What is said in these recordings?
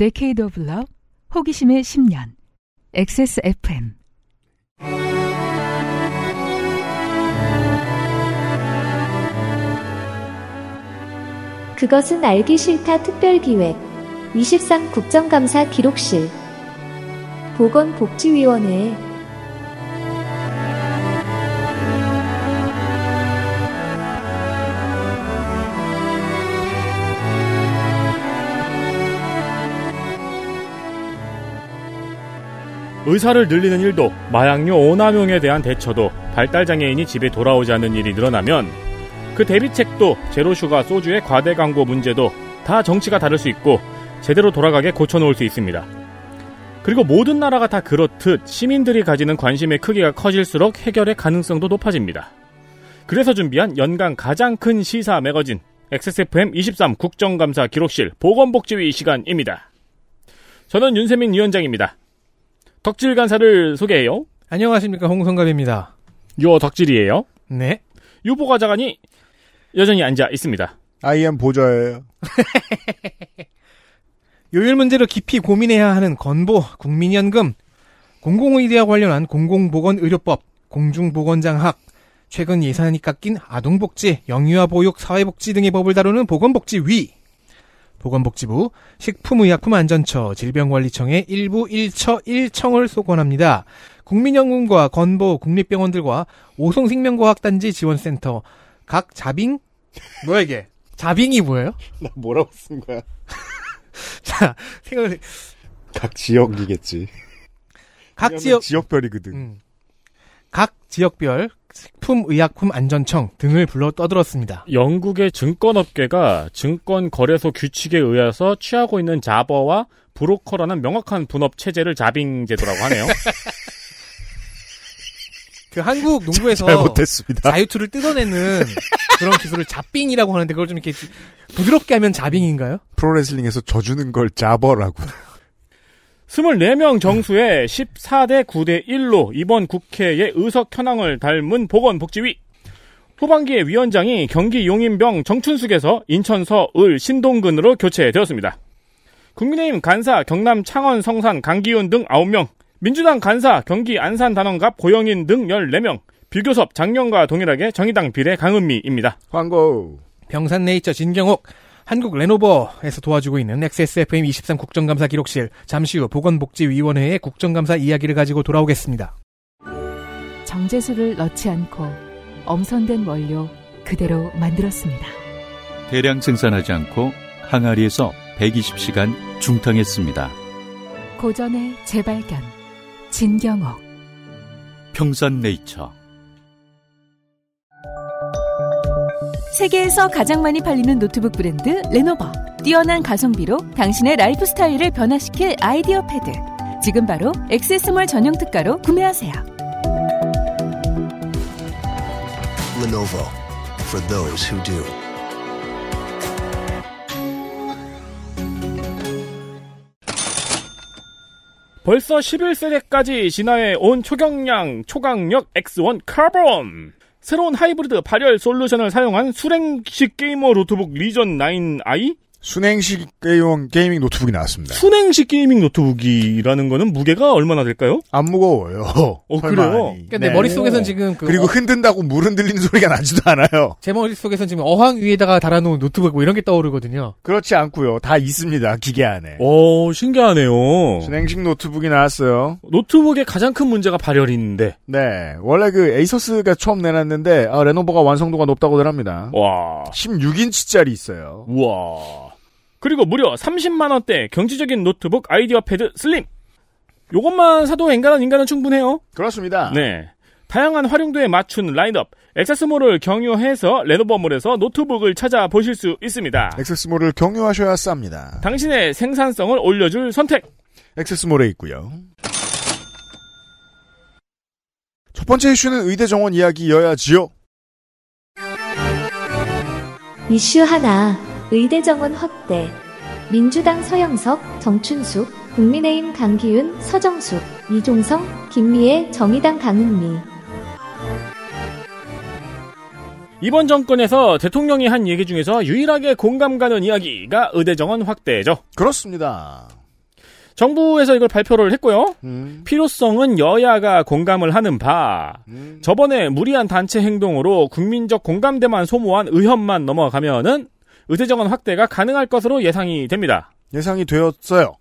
Decade of 호기심의 10년, XSFM. 그것은 알기 싫다 특별기획. 23 국정감사 기록실. 보건복지위원회 의 사를 늘리는 일도 마약류 오남용에 대한 대처도 발달장애인이 집에 돌아오지 않는 일이 늘어나면 그 대비책도 제로슈가 소주의 과대 광고 문제도 다 정치가 다를 수 있고 제대로 돌아가게 고쳐놓을 수 있습니다. 그리고 모든 나라가 다 그렇듯 시민들이 가지는 관심의 크기가 커질수록 해결의 가능성도 높아집니다. 그래서 준비한 연간 가장 큰 시사 매거진 XSFM 23 국정감사 기록실 보건복지위 시간입니다. 저는 윤세민 위원장입니다. 덕질 간사를 소개해요. 안녕하십니까 홍성갑입니다. 요 덕질이에요. 네. 유보과장관이 여전히 앉아 있습니다. IM 보좌예요. 요일 문제로 깊이 고민해야 하는 건보, 국민연금, 공공의대와 관련한 공공보건의료법, 공중보건장학, 최근 예산이 깎인 아동복지, 영유아 보육, 사회복지 등의 법을 다루는 보건복지위, 보건복지부, 식품의약품안전처, 질병관리청의 일부 1처 1청을 소관합니다. 국민연금과 건보, 국립병원들과 오송생명과학단지 지원센터, 각 자빙? 뭐야 이게? 자빙이 뭐예요? 나 뭐라고 쓴 거야? 자, 생각을, 각 지역이겠지. 각 지역, 지역별이거든. 음. 각 지역별 식품의약품 안전청 등을 불러 떠들었습니다. 영국의 증권업계가 증권거래소 규칙에 의해서 취하고 있는 자버와 브로커라는 명확한 분업 체제를 자빙 제도라고 하네요. 그 한국 농구에서 잘못했습니다. 자유투를 뜯어내는 그런 기술을 자빙이라고 하는데 그걸 좀 이렇게 부드럽게 하면 자빙인가요? 프로레슬링에서 져주는 걸 자버라고. 24명 정수의 14대 9대 1로 이번 국회의 의석 현황을 닮은 보건복지위. 후반기에 위원장이 경기 용인병 정춘숙에서 인천 서 을 신동근으로 교체되었습니다. 국민의힘 간사 경남 창원 성산 강기훈 등 9명, 민주당 간사 경기 안산 단원갑 고영인 등 14명, 비교섭 장영과 동일하게 정의당 비례 강은미입니다. 광고. 병산네이처 진경옥, 한국 레노버에서 도와주고 있는 XSFM 23 국정감사 기록실, 잠시 후 보건복지위원회의 국정감사 이야기를 가지고 돌아오겠습니다. 정제수를 넣지 않고 엄선된 원료 그대로 만들었습니다. 대량 생산하지 않고 항아리에서 120시간 중탕했습니다. 고전의 재발견. 진경옥. 평산네이처 세계에서 가장 많이 팔리는 노트북 브랜드 레노버. 뛰어난 가성비로 당신의 라이프 스타일을 변화시킬 IdeaPad. 지금 바로 액세스몰 전용 특가로 구매하세요. Lenovo for those who do. 벌써 11세대까지 진화해 온 초경량 초강력 X1 Carbon. 새로운 하이브리드 발열 솔루션을 사용한 수랭식 게이머 노트북 Legion 9i? 수랭식 게이밍, 게이밍 노트북이 나왔습니다. 수랭식 게이밍 노트북이라는 거는 무게가 얼마나 될까요? 안 무거워요. 어, 그래요? 근데 네. 머릿속에선 지금 그 그리고 어, 흔든다고 물 흔들리는 소리가 나지도 않아요. 제 머릿속에선 지금 어항 위에다가 달아놓은 노트북 뭐 이런 게 떠오르거든요. 그렇지 않고요. 다 있습니다. 기계 안에. 오, 신기하네요. 수랭식 노트북이 나왔어요. 노트북의 가장 큰 문제가 발열인데. 네. 원래 그 에이서스가 처음 내놨는데 아, 레노버가 완성도가 높다고들 합니다. 와. 16인치짜리 있어요. 우와. 그리고 무려 30만원대 경제적인 노트북 IdeaPad Slim. 요것만 사도 엔간한 인간은 충분해요. 그렇습니다. 네. 다양한 활용도에 맞춘 라인업, 액세스몰을 경유해서 레노버몰에서 노트북을 찾아보실 수 있습니다. 액세스몰을 경유하셔야 쌉니다. 당신의 생산성을 올려줄 선택. 액세스몰에 있고요. 첫 번째 이슈는 의대 정원 이야기여야지요. 이슈 하나 의대 정원 확대 민주당 서영석, 정춘숙, 국민의힘 강기훈, 서정숙, 이종성, 김미애, 정의당 강은미 이번 정권에서 대통령이 한 얘기 중에서 유일하게 공감 가는 이야기가 의대 정원 확대죠. 그렇습니다. 정부에서 이걸 발표를 했고요. 음. 필요성은 여야가 공감을 하는 바. 저번에 무리한 단체 행동으로 국민적 공감대만 소모한 의협만 넘어가면은 의대 정원 확대가 가능할 것으로 예상이 됩니다. 예상이 되었어요.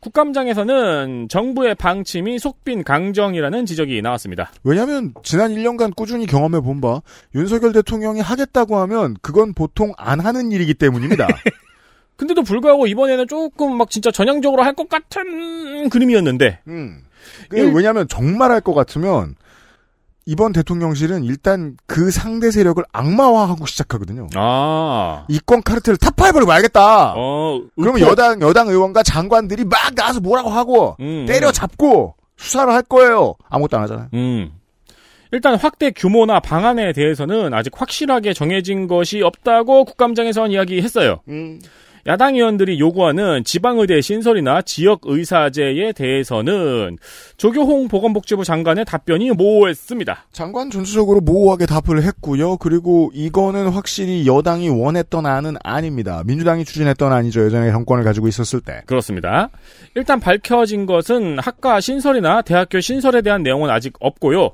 국감장에서는 정부의 방침이 속빈 강정이라는 지적이 나왔습니다. 왜냐하면 지난 1년간 꾸준히 경험해 본 바 윤석열 대통령이 하겠다고 하면 그건 보통 안 하는 일이기 때문입니다. 근데도 불구하고 이번에는 조금 막 진짜 전향적으로 할 것 같은 그림이었는데. 음. 왜냐하면 정말 할 것 같으면 이번 대통령실은 일단 그 상대 세력을 악마화하고 시작하거든요. 아. 이권 카르텔을 타파해버리고 말겠다. 어, 그러면. 여당 여당 의원과 장관들이 막 나와서 뭐라고 하고 음, 때려잡고 수사를 할 거예요. 아무것도 안 하잖아요. 음. 일단 확대 규모나 방안에 대해서는 아직 확실하게 정해진 것이 없다고 국감장에서는 이야기했어요. 야당 의원들이 요구하는 지방의대 신설이나 지역의사제에 대해서는 조교홍 보건복지부 장관의 답변이 모호했습니다. 장관 전수적으로 모호하게 답을 했고요. 그리고 이거는 확실히 여당이 원했던 안은 아닙니다. 민주당이 추진했던 안이죠. 예전에 정권을 가지고 있었을 때. 그렇습니다. 일단 밝혀진 것은 학과 신설이나 대학교 신설에 대한 내용은 아직 없고요.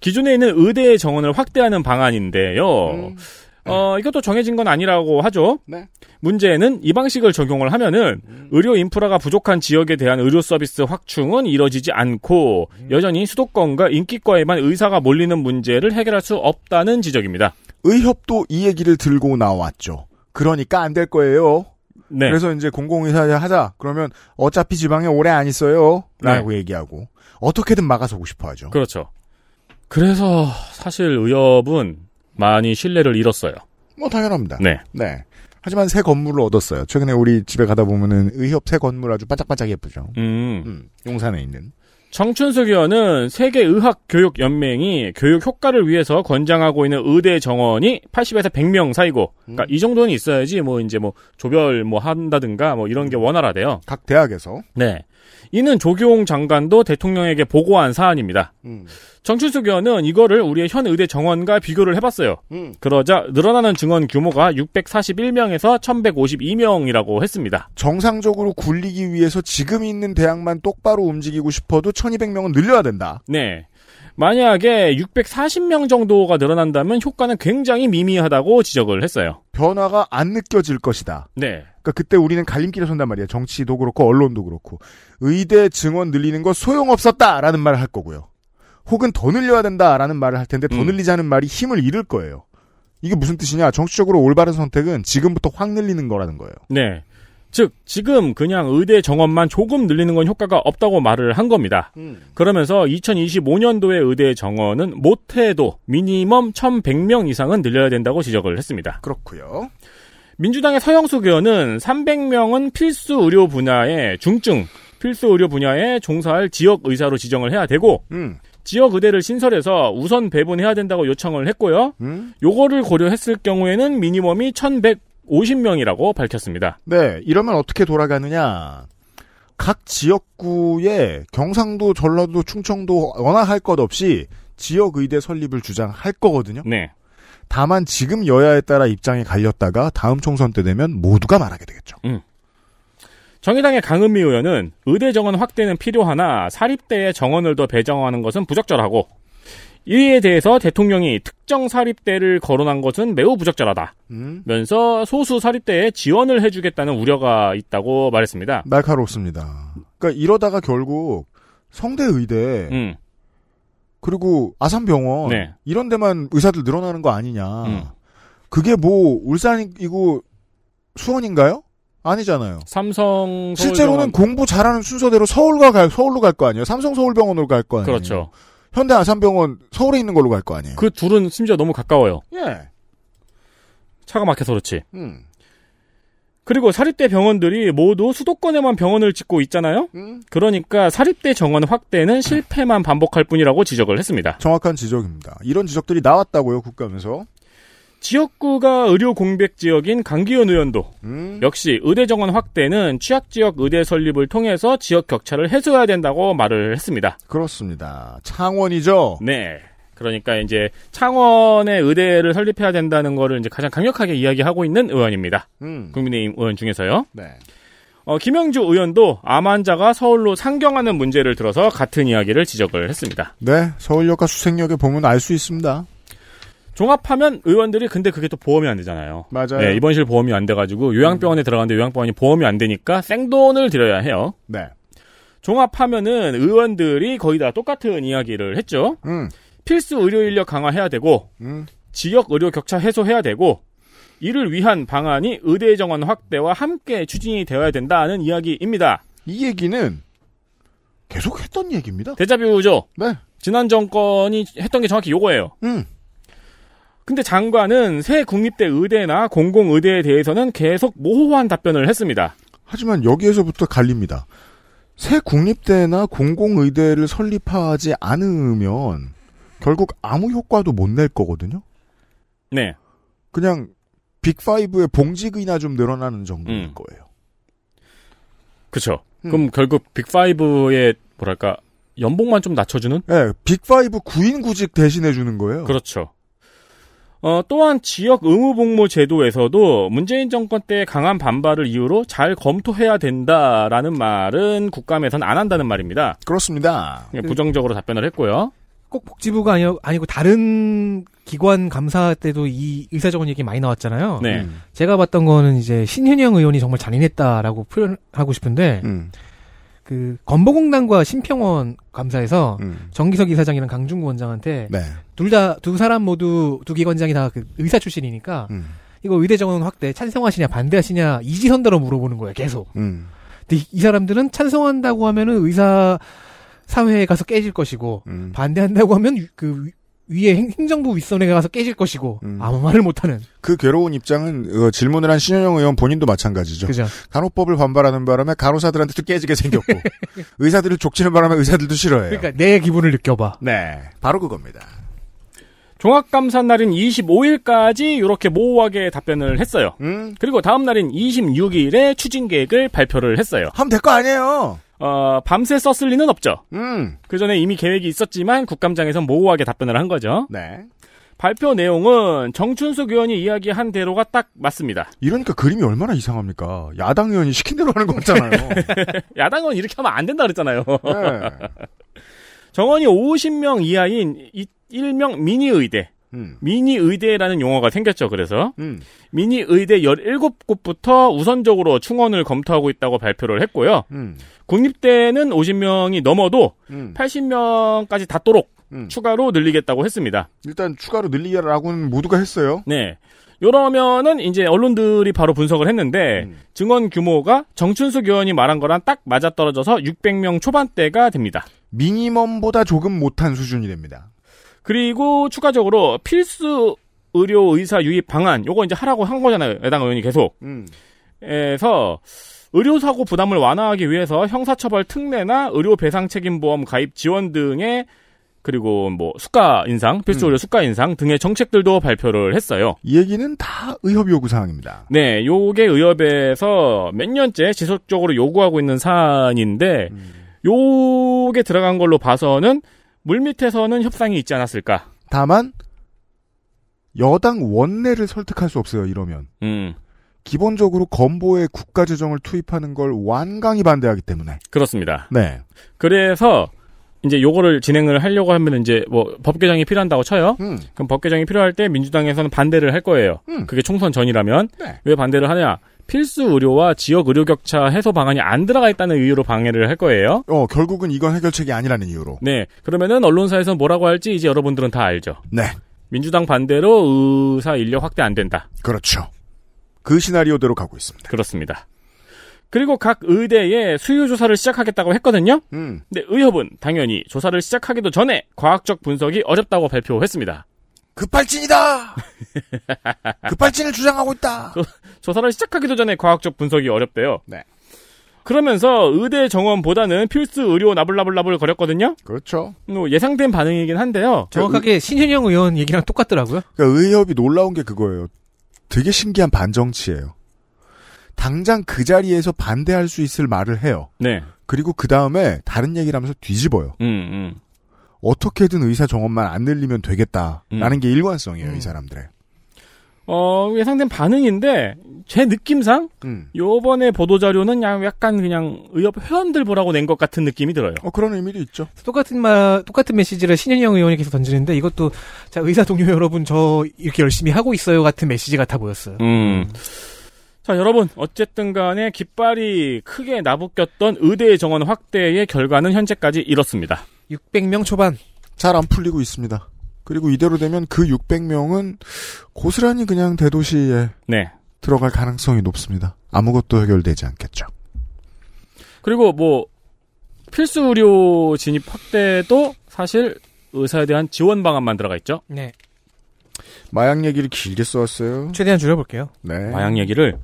기존에 있는 의대 정원을 확대하는 방안인데요. 어, 이것도 정해진 건 아니라고 하죠. 네. 문제는 이 방식을 적용을 하면은 의료 인프라가 부족한 지역에 대한 의료 서비스 확충은 이뤄지지 않고 여전히 수도권과 인기과에만 의사가 몰리는 문제를 해결할 수 없다는 지적입니다. 의협도 이 얘기를 들고 나왔죠. 그러니까 안 될 거예요. 네. 그래서 이제 공공의사 하자. 그러면 어차피 지방에 오래 안 있어요. 라고 얘기하고 어떻게든 막아서고 싶어 하죠. 그렇죠. 그래서 사실 의협은 많이 신뢰를 잃었어요. 뭐 당연합니다. 네. 네. 하지만 새 건물을 얻었어요. 최근에 우리 집에 가다 보면은 의협 새 건물 아주 반짝반짝 예쁘죠. 음. 용산에 있는. 정춘숙 의원은 세계의학교육연맹이 교육 효과를 위해서 권장하고 있는 의대 정원이 80에서 100명 사이고, 그러니까 이 정도는 있어야지 뭐 이제 뭐 조별 뭐 한다든가 뭐 이런 게 원활하대요. 각 대학에서. 네. 이는 조교홍 장관도 대통령에게 보고한 사안입니다. 정춘숙 의원은 이거를 우리의 현 의대 정원과 비교를 해봤어요. 그러자 늘어나는 증원 규모가 641명에서 1152명이라고 했습니다. 정상적으로 굴리기 위해서 지금 있는 대학만 똑바로 움직이고 싶어도 1200명은 늘려야 된다. 네. 만약에 640명 정도가 늘어난다면 효과는 굉장히 미미하다고 지적을 했어요. 변화가 안 느껴질 것이다. 네. 그러니까 그때 우리는 갈림길에 선단 말이에요. 정치도 그렇고 언론도 그렇고. 의대 증원 늘리는 거 소용없었다라는 말을 할 거고요. 혹은 더 늘려야 된다라는 말을 할 텐데 더 늘리자는 말이 힘을 잃을 거예요. 이게 무슨 뜻이냐? 정치적으로 올바른 선택은 지금부터 확 늘리는 거라는 거예요. 네. 즉, 지금 그냥 의대 정원만 조금 늘리는 건 효과가 없다고 말을 한 겁니다. 그러면서 2025년도의 의대 정원은 못해도 미니멈 1100명 이상은 늘려야 된다고 지적을 했습니다. 그렇고요. 민주당의 서영숙 의원은 300명은 필수 의료 분야에 중증 필수 의료 분야에 종사할 지역 의사로 지정을 해야 되고 음. 지역 의대를 신설해서 우선 배분해야 된다고 요청을 했고요. 음? 요거를 고려했을 경우에는 미니멈이 1150명이라고 밝혔습니다. 네, 이러면 어떻게 돌아가느냐. 각 지역구에 경상도, 전라도, 충청도 워낙 할 것 없이 지역 의대 설립을 주장할 거거든요. 네. 다만 지금 여야에 따라 입장이 갈렸다가 다음 총선 때 되면 모두가 말하게 되겠죠. 정의당의 강은미 의원은 의대 정원 확대는 필요하나 사립대에 정원을 더 배정하는 것은 부적절하고 이에 대해서 대통령이 특정 사립대를 거론한 것은 매우 부적절하다. 음? 면서 소수 사립대에 지원을 해주겠다는 우려가 있다고 말했습니다. 날카롭습니다. 그러니까 이러다가 결국 성대 의대 음, 그리고 아산병원 네. 이런 데만 의사들 늘어나는 거 아니냐. 음. 그게 뭐 울산이고 수원인가요? 아니잖아요. 삼성 실제로는 공부 잘하는 순서대로 서울과 갈 서울로 갈 거 아니에요. 삼성 서울병원으로 갈 거 아니에요. 그렇죠. 현대 아산병원 서울에 있는 걸로 갈 거 아니에요. 그 둘은 심지어 너무 가까워요. 예. 차가 막혀서 그렇지. 음. 그리고 사립대 병원들이 모두 수도권에만 병원을 짓고 있잖아요. 음. 그러니까 사립대 정원 확대는 실패만 반복할 뿐이라고 지적을 했습니다. 정확한 지적입니다. 이런 지적들이 나왔다고요, 국감에서. 지역구가 의료 공백 지역인 강기현 의원도 음. 역시 의대 정원 확대는 취약 지역 의대 설립을 통해서 지역 격차를 해소해야 된다고 말을 했습니다. 그렇습니다. 창원이죠. 네. 그러니까 이제 창원의 의대를 설립해야 된다는 거를 이제 가장 강력하게 이야기하고 있는 의원입니다. 음. 국민의힘 의원 중에서요. 네. 어, 김영주 의원도 암 환자가 서울로 상경하는 문제를 들어서 같은 이야기를 지적을 했습니다. 네, 서울역과 수색역에 보면 알 수 있습니다. 종합하면 의원들이 근데 그게 또 보험이 안 되잖아요. 맞아요. 네, 입원실 보험이 안 돼가지고 요양병원에 들어갔는데 요양병원이 보험이 안 되니까 생돈을 들여야 해요. 네. 종합하면은 의원들이 거의 다 똑같은 이야기를 했죠. 음, 필수 의료 인력 강화해야 되고 음. 지역 의료 격차 해소해야 되고 이를 위한 방안이 의대 정원 확대와 함께 추진이 되어야 된다는 이야기입니다. 이 얘기는 계속 했던 얘기입니다. 대자뷰죠. 네. 지난 정권이 했던 게 정확히 요거예요. 음. 근데 장관은 새 국립대 의대나 공공의대에 대해서는 계속 모호한 답변을 했습니다. 하지만 여기에서부터 갈립니다. 새 국립대나 공공의대를 설립하지 않으면 결국 아무 효과도 못 낼 거거든요. 네. 그냥 빅5의 봉직이나 좀 늘어나는 정도일 음. 거예요. 그쵸. 음. 그럼 결국 빅5의 뭐랄까 연봉만 좀 낮춰주는? 네, 빅5 구인 구직 대신해 주는 거예요. 그렇죠. 어, 또한 지역 의무복무 제도에서도 문재인 정권 때 강한 반발을 이유로 잘 검토해야 된다라는 말은 국감에선 안 한다는 말입니다. 그렇습니다. 그냥 부정적으로 답변을 했고요. 꼭 복지부가 아니, 아니고 다른 기관 감사 때도 이 의사정원 얘기 많이 나왔잖아요. 네. 음, 제가 봤던 거는 이제 신현영 의원이 정말 잔인했다라고 표현하고 싶은데 음, 그 건보공단과 심평원 감사에서 음. 정기석 이사장이랑 강중구 원장한테 네. 둘다 두 사람 모두 두 기관장이 다 그 의사 출신이니까 음, 이거 의대 정원 확대 찬성하시냐 반대하시냐 이지선다로 물어보는 거예요 계속. 음, 근데 이, 이 사람들은 찬성한다고 하면은 의사 사회에 가서 깨질 것이고 음. 반대한다고 하면 위- 그 위- 위에 행- 행정부 윗선에 가서 깨질 것이고 음. 아무 말을 못하는 그 괴로운 입장은 어, 질문을 한 신현영 의원 본인도 마찬가지죠. 그죠. 간호법을 반발하는 바람에 간호사들한테도 깨지게 생겼고 의사들을 족치는 바람에 의사들도 싫어해요. 그러니까 내 기분을 느껴봐. 네, 바로 그겁니다. 종합감사 날인 25일까지 이렇게 모호하게 답변을 했어요. 음, 그리고 다음 날인 26일에 추진 계획을 발표를 했어요. 하면 될 거 아니에요. 어, 밤새 썼을 리는 없죠. 음, 그 전에 이미 계획이 있었지만 국감장에서 모호하게 답변을 한 거죠. 네. 발표 내용은 정춘숙 의원이 이야기한 대로가 딱 맞습니다. 이러니까 그림이 얼마나 이상합니까? 야당 의원이 시킨 대로 하는 거 같잖아요. 야당은 이렇게 하면 안 된다 그랬잖아요. 네. 정원이 50명 이하인 이- 일명 미니 의대. 음, 미니 의대라는 용어가 생겼죠. 그래서 음, 미니 의대 17곳부터 우선적으로 충원을 검토하고 있다고 발표를 했고요. 음, 국립대는 50명이 넘어도 음, 80명까지 닿도록 음. 추가로 늘리겠다고 했습니다. 일단 추가로 늘리라고는 모두가 했어요. 네. 요러면은 이제 언론들이 바로 분석을 했는데 음. 증원 규모가 정춘숙 의원이 말한 거랑 딱 맞아떨어져서 600명 초반대가 됩니다. 미니멈보다 조금 못한 수준이 됩니다. 그리고 추가적으로 필수 의료 의사 유입 방안 요거 이제 하라고 한 거잖아요. 여당 의원이 계속. 음, 에서 의료사고 부담을 완화하기 위해서 형사처벌 특례나 의료 배상 책임보험 가입 지원 등의 그리고 뭐 수가 인상, 필수 의료 수가 인상 등의 정책들도 발표를 했어요. 이 얘기는 다 의협 요구 사항입니다. 네, 요게 의협에서 몇 년째 지속적으로 요구하고 있는 사안인데 요게 들어간 걸로 봐서는 물밑에서는 협상이 있지 않았을까. 다만 여당 원내를 설득할 수 없어요. 이러면 음, 기본적으로 건보에 국가 재정을 투입하는 걸 완강히 반대하기 때문에. 그렇습니다. 네. 그래서 이제 요거를 진행을 하려고 하면 이제 뭐 법 개정이 필요한다고 쳐요. 음, 그럼 법 개정이 필요할 때 민주당에서는 반대를 할 거예요. 음. 그게 총선 전이라면 네. 왜 반대를 하냐? 필수 의료와 지역 의료 격차 해소 방안이 안 들어가 있다는 이유로 방해를 할 거예요. 어 결국은 이건 해결책이 아니라는 이유로. 네. 그러면은 언론사에서 뭐라고 할지 이제 여러분들은 다 알죠. 네. 민주당 반대로 의사 인력 확대 안 된다. 그렇죠. 그 시나리오대로 가고 있습니다. 그렇습니다. 그리고 각 의대에 수요 조사를 시작하겠다고 했거든요. 음. 근데 의협은 당연히 조사를 시작하기도 전에 과학적 분석이 어렵다고 발표했습니다. 급발진이다. 급발진을 주장하고 있다. 조사를 시작하기도 전에 과학적 분석이 어렵대요. 네. 그러면서 의대 정원보다는 필수 의료 나불나불나불 거렸거든요. 그렇죠. 뭐 예상된 반응이긴 한데요. 정확하게 신현영 의원 얘기랑 똑같더라고요. 그러니까 의협이 놀라운 게 그거예요. 되게 신기한 반정치예요. 당장 그 자리에서 반대할 수 있을 말을 해요. 네. 그리고 그 다음에 다른 얘기를 하면서 뒤집어요. 음, 음. 어떻게든 의사 정원만 안 늘리면 되겠다라는 음. 게 일관성이에요, 음. 이 사람들의. 어, 예상된 반응인데, 제 느낌상, 음. 요번에 보도자료는 야- 약간 그냥 의협 회원들 보라고 낸 것 같은 느낌이 들어요. 어, 그런 의미도 있죠. 똑같은 말, 똑같은 메시지를 신현영 의원님께서 던지는데 이것도 자, 의사 동료 여러분 저 이렇게 열심히 하고 있어요 같은 메시지 같아 보였어요. 음. 자, 여러분, 어쨌든 간에 깃발이 크게 나부꼈던 의대 정원 확대의 결과는 현재까지 이렇습니다. 600명 초반. 잘 안 풀리고 있습니다. 그리고 이대로 되면 그 600명은 고스란히 그냥 대도시에 네. 들어갈 가능성이 높습니다. 아무것도 해결되지 않겠죠. 그리고 뭐, 필수 의료 진입 확대도 사실 의사에 대한 지원 방안만 들어가 있죠. 네. 마약 얘기를 길게 써왔어요. 최대한 줄여볼게요. 네. 마약 얘기를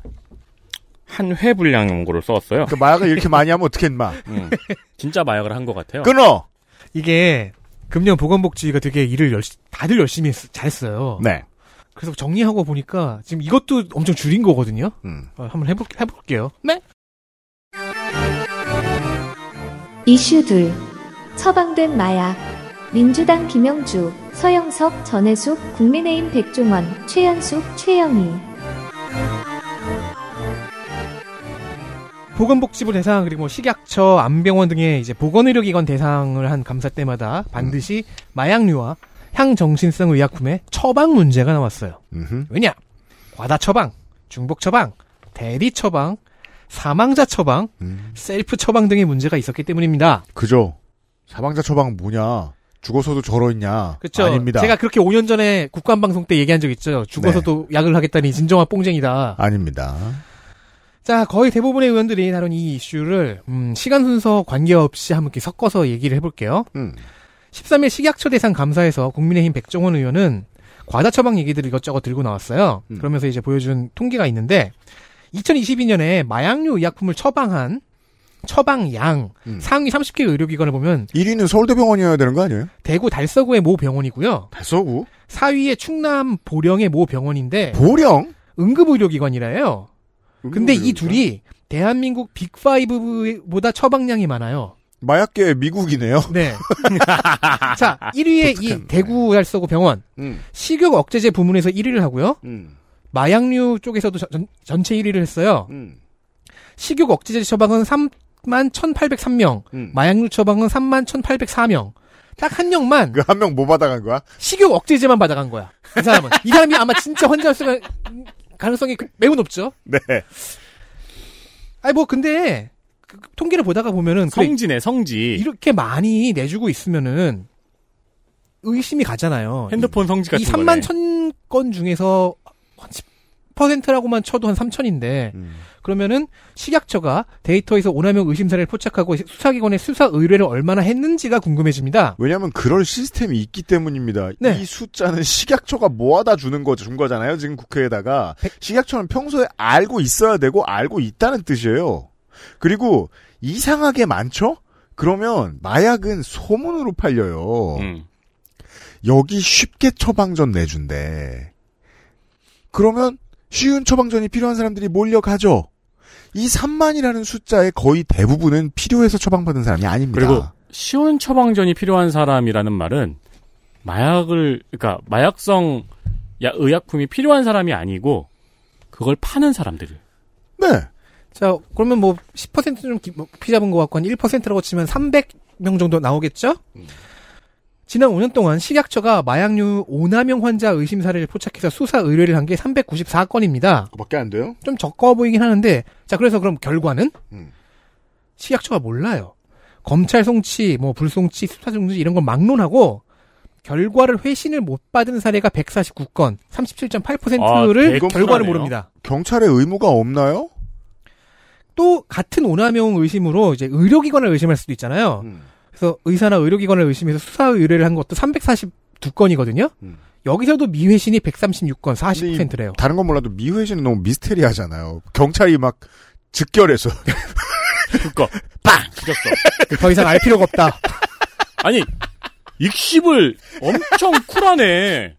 한 회 분량 연구를 써왔어요. 그 마약을 이렇게 많이 하면 어떻게 인마. 음. 진짜 마약을 한 것 같아요. 끊어! 이게 금년 보건복지가 되게 일을 열심 다들 열심히 했- 잘했어요. 네. 그래서 정리하고 보니까 지금 이것도 엄청 줄인 거거든요. 음. 어, 한번 해볼, 해볼게요. 이슈 둘. 처방된 마약. 민주당 김영주, 서영석, 전혜숙, 국민의힘 백종원, 최현숙, 최영희. 보건복지부 대상 그리고 뭐 식약처, 안병원 등의 이제 보건의료기관 대상을 한 감사 때마다 반드시 마약류와 향정신성 의약품의 처방 문제가 나왔어요. 음흠. 왜냐? 과다 처방, 중복 처방, 대리 처방, 사망자 처방, 음. 셀프 처방 등의 문제가 있었기 때문입니다. 그죠. 사망자 처방 뭐냐. 죽어서도 저러있냐. 그렇죠. 아닙니다. 제가 그렇게 5년 전에 국감방송 때 얘기한 적 있죠. 죽어서도 약을 하겠다니 진정한 뽕쟁이다. 아닙니다. 자, 거의 대부분의 의원들이 다룬 이 이슈를 음, 시간 순서 관계없이 이렇게 섞어서 얘기를 해볼게요. 음. 13일 식약처 대상 감사에서 국민의힘 백종원 의원은 과다 처방 얘기들을 이것저것 들고 나왔어요. 음. 그러면서 이제 보여준 통계가 있는데 2022년에 마약류 의약품을 처방한 처방양 음. 상위 30개 의료기관을 보면 1위는 서울대병원이어야 되는 거 아니에요? 대구 달서구의 모 병원이고요. 달서구? 4위의 충남 보령의 모 병원인데 보령? 응급의료기관이라요. 근데 이 응급의료기관? 둘이 대한민국 빅5보다 처방량이 많아요. 마약계 미국이네요. 네. 자, 1위에 이 독특한, 대구 달서구 병원 음. 식욕 억제제 부문에서 1위를 하고요. 음. 마약류 쪽에서도 전, 전체 1위를 했어요. 음. 식욕 억제제 처방은 3만 1,803명, 음. 마약류 처방은 3만 1,804명. 딱 한 명만 그 한 명 뭐 받아간 거야? 식욕 억제제만 받아간 거야. 이 사람은. 이 사람이 아마 진짜 환자일 수 가 가능성이 그- 매우 높죠. 네. 아니 뭐 근데 그 통계를 보다가 보면은 성지네, 성지. 이렇게 많이 내주고 있으면은 의심이 가잖아요. 핸드폰 성지 같은 이 3만 천건 중에서 한 10%라고만 쳐도 한 3천인데 음. 그러면은 식약처가 데이터에서 오남용 의심 사례를 포착하고 수사기관의 수사 의뢰를 얼마나 했는지가 궁금해집니다. 왜냐하면 그럴 시스템이 있기 때문입니다. 네. 이 숫자는 식약처가 모아다 주는 거, 준 거잖아요. 지금 국회에다가. 식약처는 평소에 알고 있어야 되고 알고 있다는 뜻이에요. 그리고 이상하게 많죠? 그러면 마약은 소문으로 팔려요. 음. 여기 쉽게 처방전 내준대. 그러면 쉬운 처방전이 필요한 사람들이 몰려가죠. 이 3만이라는 숫자의 거의 대부분은 필요해서 처방받은 사람이 아닙니다. 그리고 시원 처방전이 필요한 사람이라는 말은 마약을 그러니까 마약성 야, 의약품이 필요한 사람이 아니고 그걸 파는 사람들. 네. 자, 그러면 뭐 10%좀 피 잡은 것 같고 한 1%라고 치면 300명 정도 나오겠죠? 지난 5년 동안 식약처가 마약류 오남용 환자 의심 사례를 포착해서 수사 의뢰를 한 게 394건입니다. 그밖에 안 돼요? 좀 적어 보이긴 하는데 자 그래서 그럼 결과는 음. 식약처가 몰라요. 검찰 송치, 뭐 불송치, 수사 중지 이런 걸 막론하고 결과를 회신을 못 받은 사례가 149건, 37.8%를 아, 결과를. 모릅니다. 경찰의 의무가 없나요? 또 같은 오남용 의심으로 이제 의료기관을 의심할 수도 있잖아요. 음. 그래서 의사나 의료기관을 의심해서 수사 의뢰를 한 것도 342건이거든요. 음. 여기서도 미회신이 136건, 40%래요. 다른 건 몰라도 미회신은 너무 미스테리하잖아요. 경찰이 막 즉결해서 그거 빵 뒤졌어. 더 이상 알 필요가 없다. 아니 익십을 엄청 쿨하네.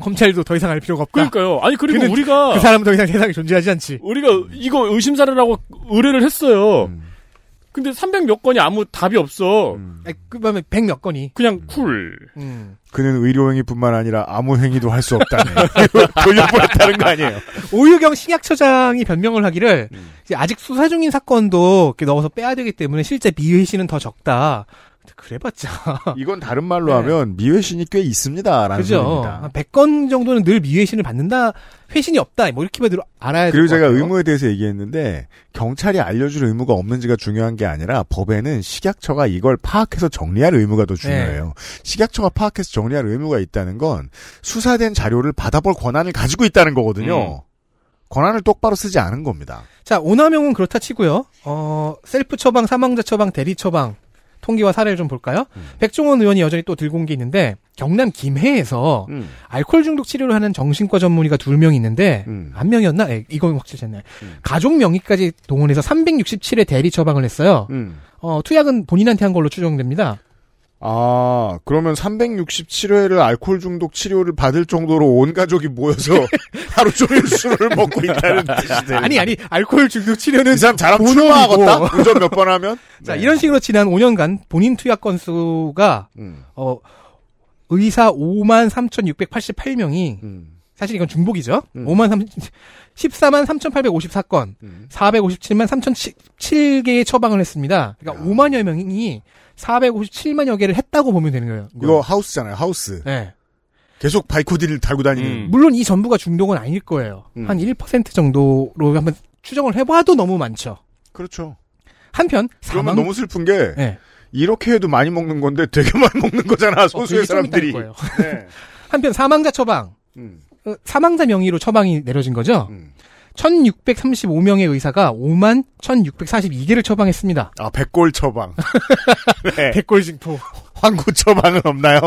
검찰도 더 이상 알 필요가 없다. 그러니까요. 아니 그리고 그는- 우리가 그 사람은 더 이상 세상에 존재하지 않지. 우리가 이거 의심 사례라고 의뢰를 했어요. 음. 근데 300 몇 건이 아무 답이 없어. 음. 아니, 그 다음에 100 몇 건이. 그냥 쿨. 음. 그는 의료행위뿐만 아니라 아무 행위도 할 수 없다네. 돌려보냈다는 거 아니에요? 오유경 식약처장이 변명을 하기를 음. 이제 아직 수사 중인 사건도 이렇게 넣어서 빼야 되기 때문에 실제 미회신은 더 적다. 그래봤자 이건 다른 말로 네. 하면 미회신이 꽤 있습니다라는 그죠. 소리입니다. 한 100건 정도는 늘 미회신을 받는다. 회신이 없다. 뭐 이렇게만 들 알아야 될 그리고 것 제가 같아요. 의무에 대해서 얘기했는데 경찰이 알려줄 의무가 없는지가 중요한 게 아니라 법에는 식약처가 이걸 파악해서 정리할 의무가 더 중요해요. 네. 식약처가 파악해서 정리할 의무가 있다는 건 수사된 자료를 받아볼 권한을 가지고 있다는 거거든요. 권한을 똑바로 쓰지 않은 겁니다. 자, 오남용은 그렇다 치고요. 어, 셀프 처방, 사망자 처방, 대리 처방 통계와 사례를 좀 볼까요? 음. 백종원 의원이 여전히 또 들고 온 게 있는데 경남 김해에서 음. 알코올 중독 치료를 하는 정신과 전문의가 두 명 있는데 음. 한 명이었나? 예, 이건 확실치 않나요? 음. 가족 명의까지 동원해서 367의 대리 처방을 했어요. 음. 어, 투약은 본인한테 한 걸로 추정됩니다. 아, 그러면 367회를 알코올 중독 치료를 받을 정도로 온 가족이 모여서 하루 종일 술을 먹고 있다는 뜻이네요. 아니 아니 알코올 중독 치료는 이 사람 잘하면. 출마하겠다? 운전 몇 번 하면? 자 네. 이런 식으로 지난 5년간 본인 투약 건수가 음, 어 의사 5만 3,688명이 음, 사실 이건 중복이죠. 음. 5만 3 14만 3,854건, 음. 457만 3,007개의 처방을 했습니다. 그러니까 야. 5만여 명이 457만여 개를 했다고 보면 되는 거예요. 이거 하우스잖아요, 하우스. 네. 계속 바이코디를 달고 다니는. 음. 물론 이 전부가 중독은 아닐 거예요. 음. 한1% 정도로 한번 추정을 해봐도 너무 많죠. 그렇죠. 한편 그러면 사망 너무 슬픈 게, 네. 이렇게 해도 많이 먹는 건데 되게 많이 먹는 거잖아, 어, 소수의 좀 사람들이. 네. 한편 사망자 처방 음, 어, 사망자 명의로 처방이 내려진 거죠. 음. 1635명의 의사가 5만 1642개를 처방했습니다. 아, 백골 처방. 네. 백골 징포. 황구 처방은 없나요?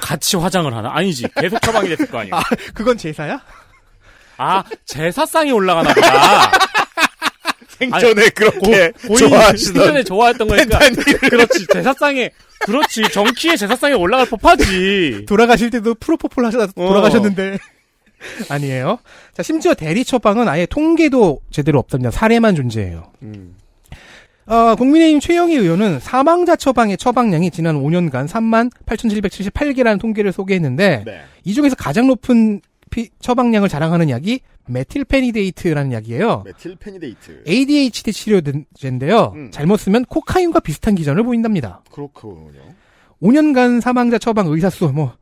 같이 화장을 하나? 아니지. 계속 처방이 됐을 거 아니야. 그건 제사야? 아, 제사상이 올라가나 보다. 생전에 그렇게 본인이 좋아하시던. 생전에 좋아했던 거니까. 그렇지. 제사상에, 그렇지. 정키의 제사상에 올라갈 법하지. 돌아가실 때도 프로포폴 하셔다 어. 돌아가셨는데. 아니에요. 자, 심지어 대리 처방은 아예 통계도 제대로 없답니다. 사례만 존재해요. 음. 어, 국민의힘 최영희 의원은 사망자 처방의 처방량이 지난 5년간 3만 8,778개라는 통계를 소개했는데 네. 이 중에서 가장 높은 피- 처방량을 자랑하는 약이 메틸페니데이트라는 약이에요. 메틸페니데이트. ADHD 치료제인데요. 음. 잘못 쓰면 코카인과 비슷한 기전을 보인답니다. 그렇군요. 5년간 사망자 처방 의사 수, 뭐,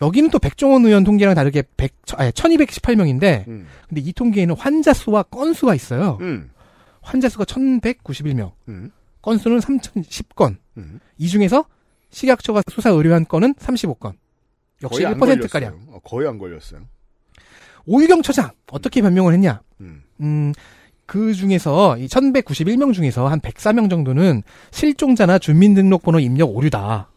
여기는 또 백종원 의원 통계랑 다르게 100, 아니, 1218명인데, 음. 근데 이 통계에는 환자 수와 건수가 있어요. 음. 환자 수가 1191명, 음. 건수는 3010건. 음. 이 중에서 식약처가 수사 의뢰한 건은 35건. 역시 거의 안 1%가량. 걸렸어요. 어, 거의 안 걸렸어요. 오유경 처장, 어떻게 변명을 했냐? 음. 음, 그 중에서 이 1191명 중에서 한 104명 정도는 실종자나 주민등록번호 입력 오류다.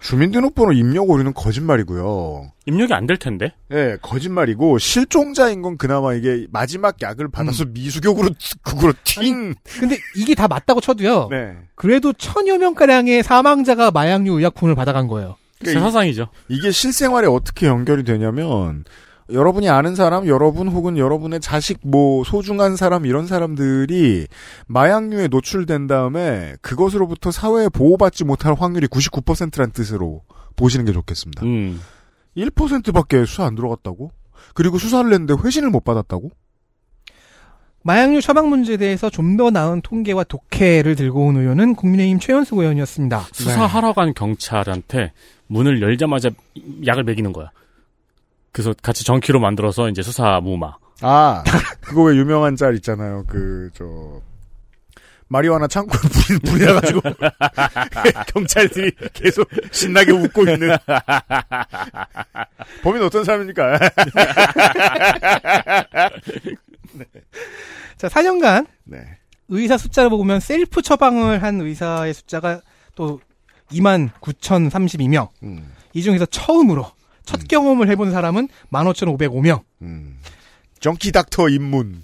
주민등록번호 입력 오류는 거짓말이고요. 입력이 안 될 텐데. 예, 거짓말이고 실종자인 건 그나마 이게 마지막 약을 받아서 미수격으로 그거로 팅. 근데 이게 다 맞다고 쳐도요. 네. 그래도 천여 명가량의 사망자가 마약류 의약품을 받아간 거예요. 그러니까 제사상이죠. 이게 실생활에 어떻게 연결이 되냐면 여러분이 아는 사람, 여러분 혹은 여러분의 자식, 뭐 소중한 사람 이런 사람들이 마약류에 노출된 다음에 그것으로부터 사회에 보호받지 못할 확률이 99%란 뜻으로 보시는 게 좋겠습니다. 음. 1%밖에 수사 안 들어갔다고? 그리고 수사를 했는데 회신을 못 받았다고? 마약류 처방 문제에 대해서 좀 더 나은 통계와 독해를 들고 온 의원은 국민의힘 최현수 의원이었습니다. 수사하러 간 경찰한테 문을 열자마자 약을 먹이는 거야. 그래서 같이 정키로 만들어서 이제 수사 무마. 아, 그거 왜 유명한 짤 있잖아요. 그, 저, 마리화나 창고에 불이, 불이 나가지고, 경찰들이 계속 신나게 웃고 있는. 범인은 어떤 사람입니까? 자, 4년간 네. 의사 숫자를 보면 셀프 처방을 한 의사의 숫자가 또 2만 9,032명. 음, 이 중에서 처음으로 첫 경험을 해본 사람은 15,505명. 음. junkie doctor 입문.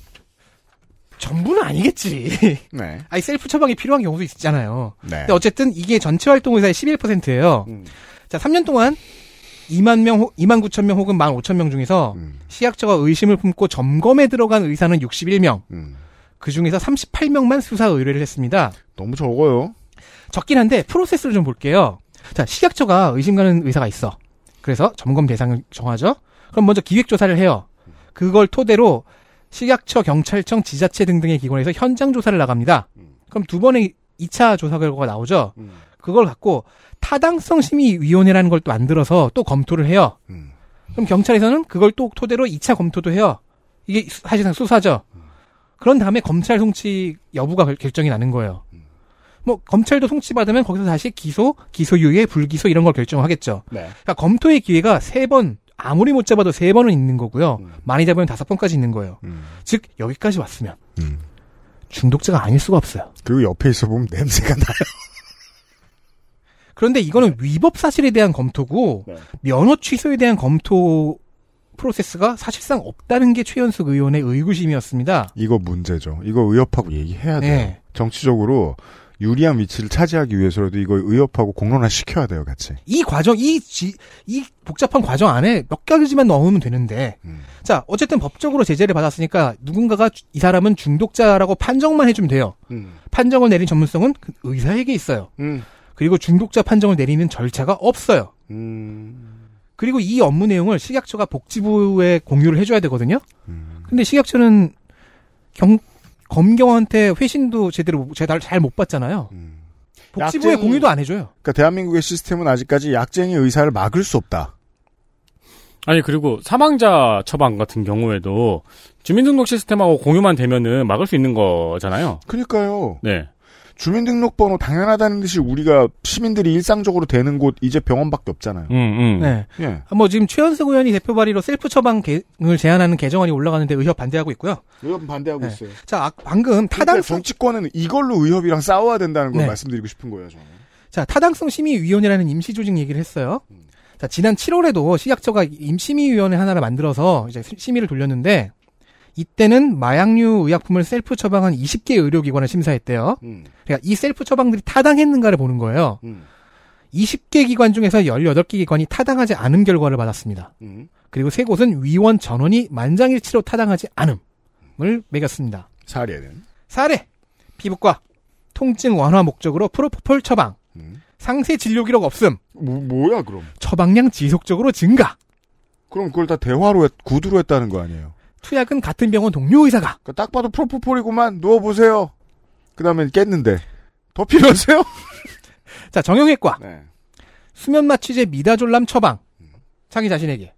전부는 아니겠지. 네. 아니, 셀프 처방이 필요한 경우도 있잖아요. 네. 근데 어쨌든 이게 전체 활동 의사의 11%예요. 음, 자, 3년 동안 2만 명, 2만 9천 명 혹은 1만 5천 명 중에서 음, 시약처가 의심을 품고 점검에 들어간 의사는 61명. 음. 그 중에서 38명만 수사 의뢰를 했습니다. 너무 적어요. 적긴 한데 프로세스를 좀 볼게요. 자, 식약처가 의심 가는 의사가 있어. 그래서 점검 대상을 정하죠. 그럼 먼저 기획 조사를 해요. 그걸 토대로 식약처, 경찰청, 지자체 등등의 기관에서 현장 조사를 나갑니다. 그럼 두 번의 2차 조사 결과가 나오죠. 그걸 갖고 타당성 심의위원회라는 걸 또 만들어서 또 검토를 해요. 그럼 경찰에서는 그걸 또 토대로 2차 검토도 해요. 이게 사실상 수사죠. 그런 다음에 검찰 송치 여부가 결- 결정이 나는 거예요. 뭐 검찰도 송치받으면 거기서 다시 기소, 기소유예, 불기소 이런 걸 결정하겠죠. 네. 그러니까 검토의 기회가 세 번, 아무리 못 잡아도 세 번은 있는 거고요. 많이 잡으면 다섯 번까지 있는 거예요. 즉 여기까지 왔으면 중독자가 아닐 수가 없어요. 그리고 옆에 있어 보면 냄새가 나요. 그런데 이거는 위법 사실에 대한 검토고 네. 면허 취소에 대한 검토 프로세스가 사실상 없다는 게 최현숙 의원의 의구심이었습니다. 이거 문제죠. 이거 의협하고 얘기해야 돼요. 네. 정치적으로 유리한 위치를 차지하기 위해서라도 이거 의협하고 공론화 시켜야 돼요, 같이. 이 과정, 이, 지, 이 복잡한 과정 안에 몇 가지만 넣으면 되는데, 자, 어쨌든 법적으로 제재를 받았으니까 누군가가 주- 이 사람은 중독자라고 판정만 해주면 돼요. 판정을 내린 전문성은 그 의사에게 있어요. 음. 그리고 중독자 판정을 내리는 절차가 없어요. 그리고 이 업무 내용을 식약처가 복지부에 공유를 해줘야 되거든요. 근데 식약처는 경, 검경한테 회신도 제대로 잘 못 받잖아요. 복지부에 약쟁이- 공유도 안 해줘요. 그러니까 대한민국의 시스템은 아직까지 약쟁이 의사를 막을 수 없다. 아니 그리고 사망자 처방 같은 경우에도 주민등록 시스템하고 공유만 되면은 막을 수 있는 거잖아요. 그러니까요. 네. 주민등록번호 당연하다는 듯이 우리가 시민들이 일상적으로 되는 곳 이제 병원밖에 없잖아요. 음, 음. 네. 예. 뭐 지금 최현석 의원이 대표 발의로 셀프 처방을 제한하는 개정안이 올라가는데 의협 반대하고 있고요. 의협은 반대하고 네. 있어요. 자, 아, 방금 그러니까 타당성 정치권은 이걸로 의협이랑 싸워야 된다는 걸 네. 말씀드리고 싶은 거예요, 저는. 자, 타당성 심의위원회라는 임시 조직 얘기를 했어요. 자, 지난 7월에도 식약처가 임심의위원회 하나를 만들어서 이제 시- 심의를 돌렸는데 이때는 마약류 의약품을 셀프 처방한 20개 의료기관을 심사했대요. 그러니까 이 셀프 처방들이 타당했는가를 보는 거예요. 20개 기관 중에서 18개 기관이 타당하지 않은 결과를 받았습니다. 그리고 세 곳은 위원 전원이 만장일치로 타당하지 않음을 매겼습니다. 사례는 사례 피부과 통증 완화 목적으로 프로포폴 처방 상세 진료 기록 없음 뭐, 뭐야 그럼? 처방량 지속적으로 증가 그럼 그걸 다 대화로 했, 구두로 했다는 거 아니에요? 투약은 같은 병원 동료 의사가 그딱 봐도 프로포폴이구만 누워보세요. 그 다음에 깼는데 더 필요하세요? 자 정형외과 네. 수면 마취제 미다졸람 처방 자기 자신에게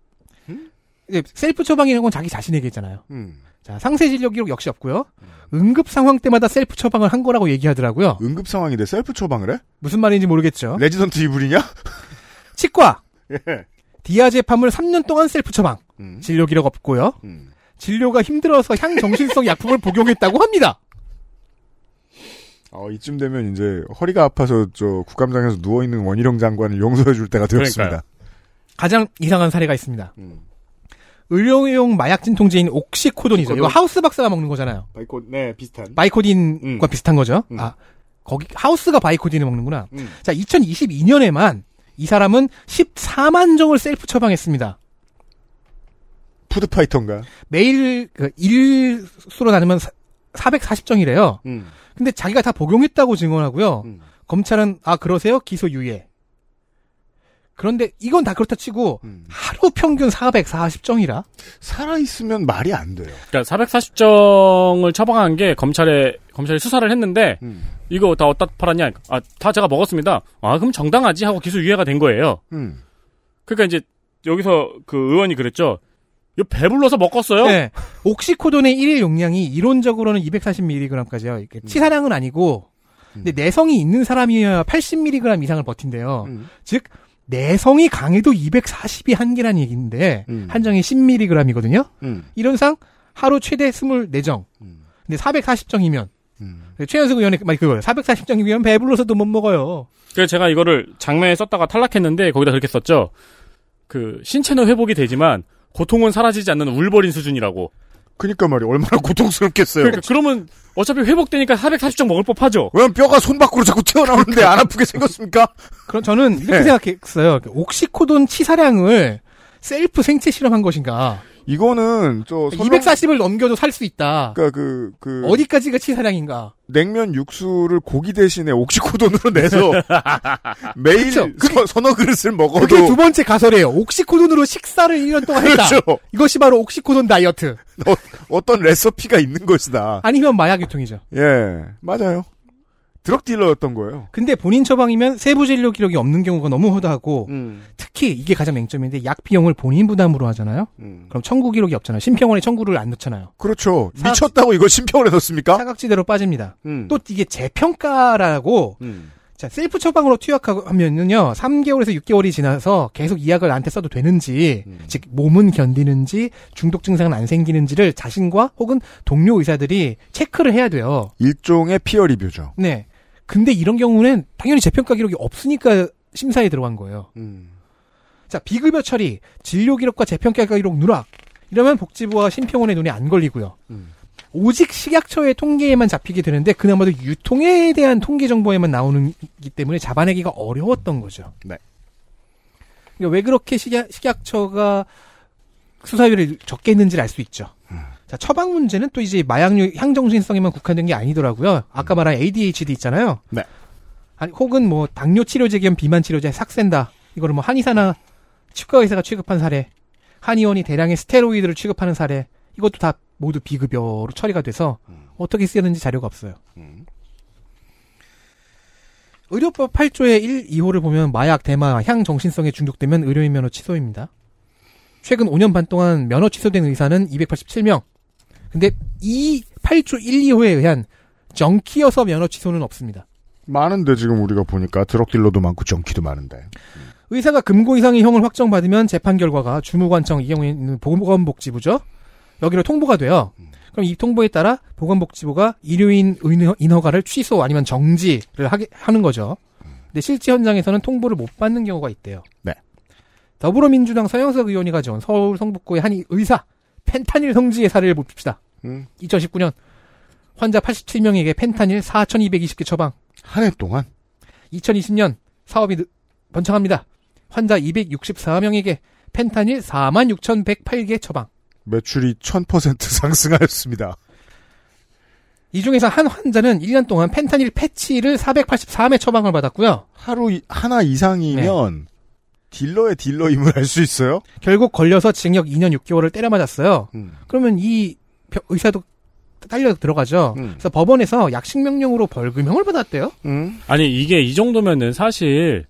이제 셀프 처방이라는 건 자기 자신에게 있잖아요. 음. 자 상세 진료 기록 역시 없고요. 응급 상황 때마다 셀프 처방을 한 거라고 얘기하더라고요. 응급 상황인데 셀프 처방을 해? 무슨 말인지 모르겠죠. 레지던트 이불이냐? 치과 예. 디아제팜을 3년 동안 셀프 처방 음. 진료 기록 없고요. 진료가 힘들어서 향정신성 약품을 복용했다고 합니다. 어, 이쯤 되면 이제 허리가 아파서 저 국감장에서 누워 있는 원희룡 장관을 용서해 줄 때가 되었습니다. 그러니까요. 가장 이상한 사례가 있습니다. 음. 의료용 마약 진통제인 옥시코돈이죠. 이거. 하우스 박사가 먹는 거잖아요. 바이코, 네, 비슷한. 바이코딘과 음. 비슷한 거죠. 음. 아, 거기 하우스가 바이코딘을 먹는구나. 음. 자, 2022년에만 이 사람은 14만 정을 셀프 처방했습니다. food fighter인가? 매일 그 일수로 나누면 440정이래요. 음. 근데 자기가 다 복용했다고 증언하고요. 검찰은 아 그러세요? 기소 유예. 그런데 이건 다 그렇다 치고 음. 하루 평균 440정이라 살아 있으면 말이 안 돼요. 그러니까 440정을 처방한 게 검찰에 검찰이 수사를 했는데 음. 이거 다 어디다 팔았냐? 아, 다 제가 먹었습니다. 아, 그럼 정당하지 하고 기소 유예가 된 거예요. 음. 그러니까 이제 여기서 그 의원이 그랬죠. 이거 배불러서 먹었어요? 네. 옥시코돈의 일일 용량이 이론적으로는 240mg까지요. 음. 치사량은 아니고 근데 내성이 있는 사람이어야 80mg 이상을 버틴대요. 음. 즉 내성이 강해도 240이 한계란 얘기인데 음. 한정이 10mg이거든요. 음. 이론상 하루 최대 24정. 근데 440정이면 음. 최현석 의원의 말 그거예요. 440정이면 배불러서도 못 먹어요. 그래서 제가 이거를 장면에 썼다가 탈락했는데 거기다 그렇게 썼죠. 그 신체는 회복이 되지만 고통은 사라지지 않는 울버린 수준이라고. 그니까 말이야. 얼마나 고통스럽겠어요. 그러니까 그러면 어차피 회복되니까 440정 먹을 법하죠. 왜 뼈가 손 밖으로 자꾸 튀어나오는데 안 아프게 생겼습니까? 그럼 저는 이렇게 네. 생각했어요. 옥시코돈 치사량을 셀프 생체 실험한 것인가? 이거는 저 서명- 240을 넘겨도 살 수 있다. 그러니까 그, 그 어디까지가 치사량인가? 냉면 육수를 고기 대신에 옥시코돈으로 내서 매일 그쵸. 서, 서너 그릇을 먹어도 그게 두 번째 가설이에요. 옥시코돈으로 식사를 1년 동안 했다. 그렇죠. 이것이 바로 옥시코돈 다이어트. 어, 떤 레시피가 있는 것이다. 아니면 마약 유통이죠. 예, 맞아요. drug dealer였던 거예요. 근데 본인 처방이면 세부 진료 기록이 없는 경우가 너무 허다하고 음, 특히 이게 가장 맹점인데 약 비용을 본인 부담으로 하잖아요. 음. 그럼 청구 기록이 없잖아요. 심평원에 청구를 안 넣잖아요. 그렇죠. 사- 미쳤다고 이걸 심평원에 넣습니까? 사각지대로 빠집니다. 음. 또 이게 재평가라고 음. 자 셀프 처방으로 투약하면은요 3개월에서 6개월이 지나서 계속 이 약을 나한테 써도 되는지 음. 즉 몸은 견디는지 중독 증상은 안 생기는지를 자신과 혹은 동료 의사들이 체크를 해야 돼요. 일종의 peer review죠. 네. 근데 이런 경우는 당연히 재평가 기록이 없으니까 심사에 들어간 거예요. 음. 자, 비급여 처리, 진료 기록과 재평가 기록 누락. 이러면 복지부와 심평원의 눈에 안 걸리고요. 음. 오직 식약처의 통계에만 잡히게 되는데 그나마도 유통에 대한 통계 정보에만 나오는기 때문에 잡아내기가 어려웠던 거죠. 네. 그러니까 왜 그렇게 식약, 식약처가 수사율을 적게 했는지를 알 수 있죠. 자, 처방 문제는 또 이제 마약류 향정신성에만 국한된 게 아니더라고요. 아까 말한 ADHD 있잖아요. 네. 아니, 혹은 뭐 당뇨 치료제 겸 비만 치료제 삭센다. 이거를 뭐 한의사나 치과 의사가 취급한 사례, 한의원이 대량의 스테로이드를 취급하는 사례, 이것도 다 모두 비급여로 처리가 돼서 어떻게 쓰였는지 자료가 없어요. 음. 의료법 8조의 1, 2호를 보면 마약, 대마, 향 정신성에 중독되면 의료인 면허 취소입니다. 최근 5년 반 동안 면허 취소된 의사는 287명. 근데 이 8조 1, 2호에 의한 정키여서 면허 취소는 없습니다. 많은데 지금 우리가 보니까 드럭 딜러도 많고 정키도 많은데. 의사가 금고 이상의 형을 확정받으면 재판 결과가 주무관청 이 경우에는 보건복지부죠. 여기로 통보가 돼요. 그럼 이 통보에 따라 보건복지부가 의료인 인허- 인허가를 취소 아니면 정지를 하게 하는 거죠. 근데 실제 현장에서는 통보를 못 받는 경우가 있대요. 네. 더불어민주당 서영석 의원이 가져온 서울 성북구의 한 의사 펜타닐 성지의 사례를 봅시다. 음. 2019년 환자 87명에게 펜타닐 4,220개 처방. 한 해 동안 2020년 사업이 느- 번창합니다. 환자 264명에게 펜타닐 46,108개 처방. 매출이 1000% 상승하였습니다. 이 중에서 한 환자는 1년 동안 펜타닐 패치를 484매 처방을 받았고요. 하루 이- 하나 이상이면 딜러의 딜러임을 알 수 있어요? 결국 걸려서 징역 2년 6개월을 때려 맞았어요. 음. 그러면 이 벼- 의사도 딸려 들어가죠. 음. 그래서 법원에서 약식 명령으로 벌금형을 받았대요. 음. 아니 이게 이 정도면은 사실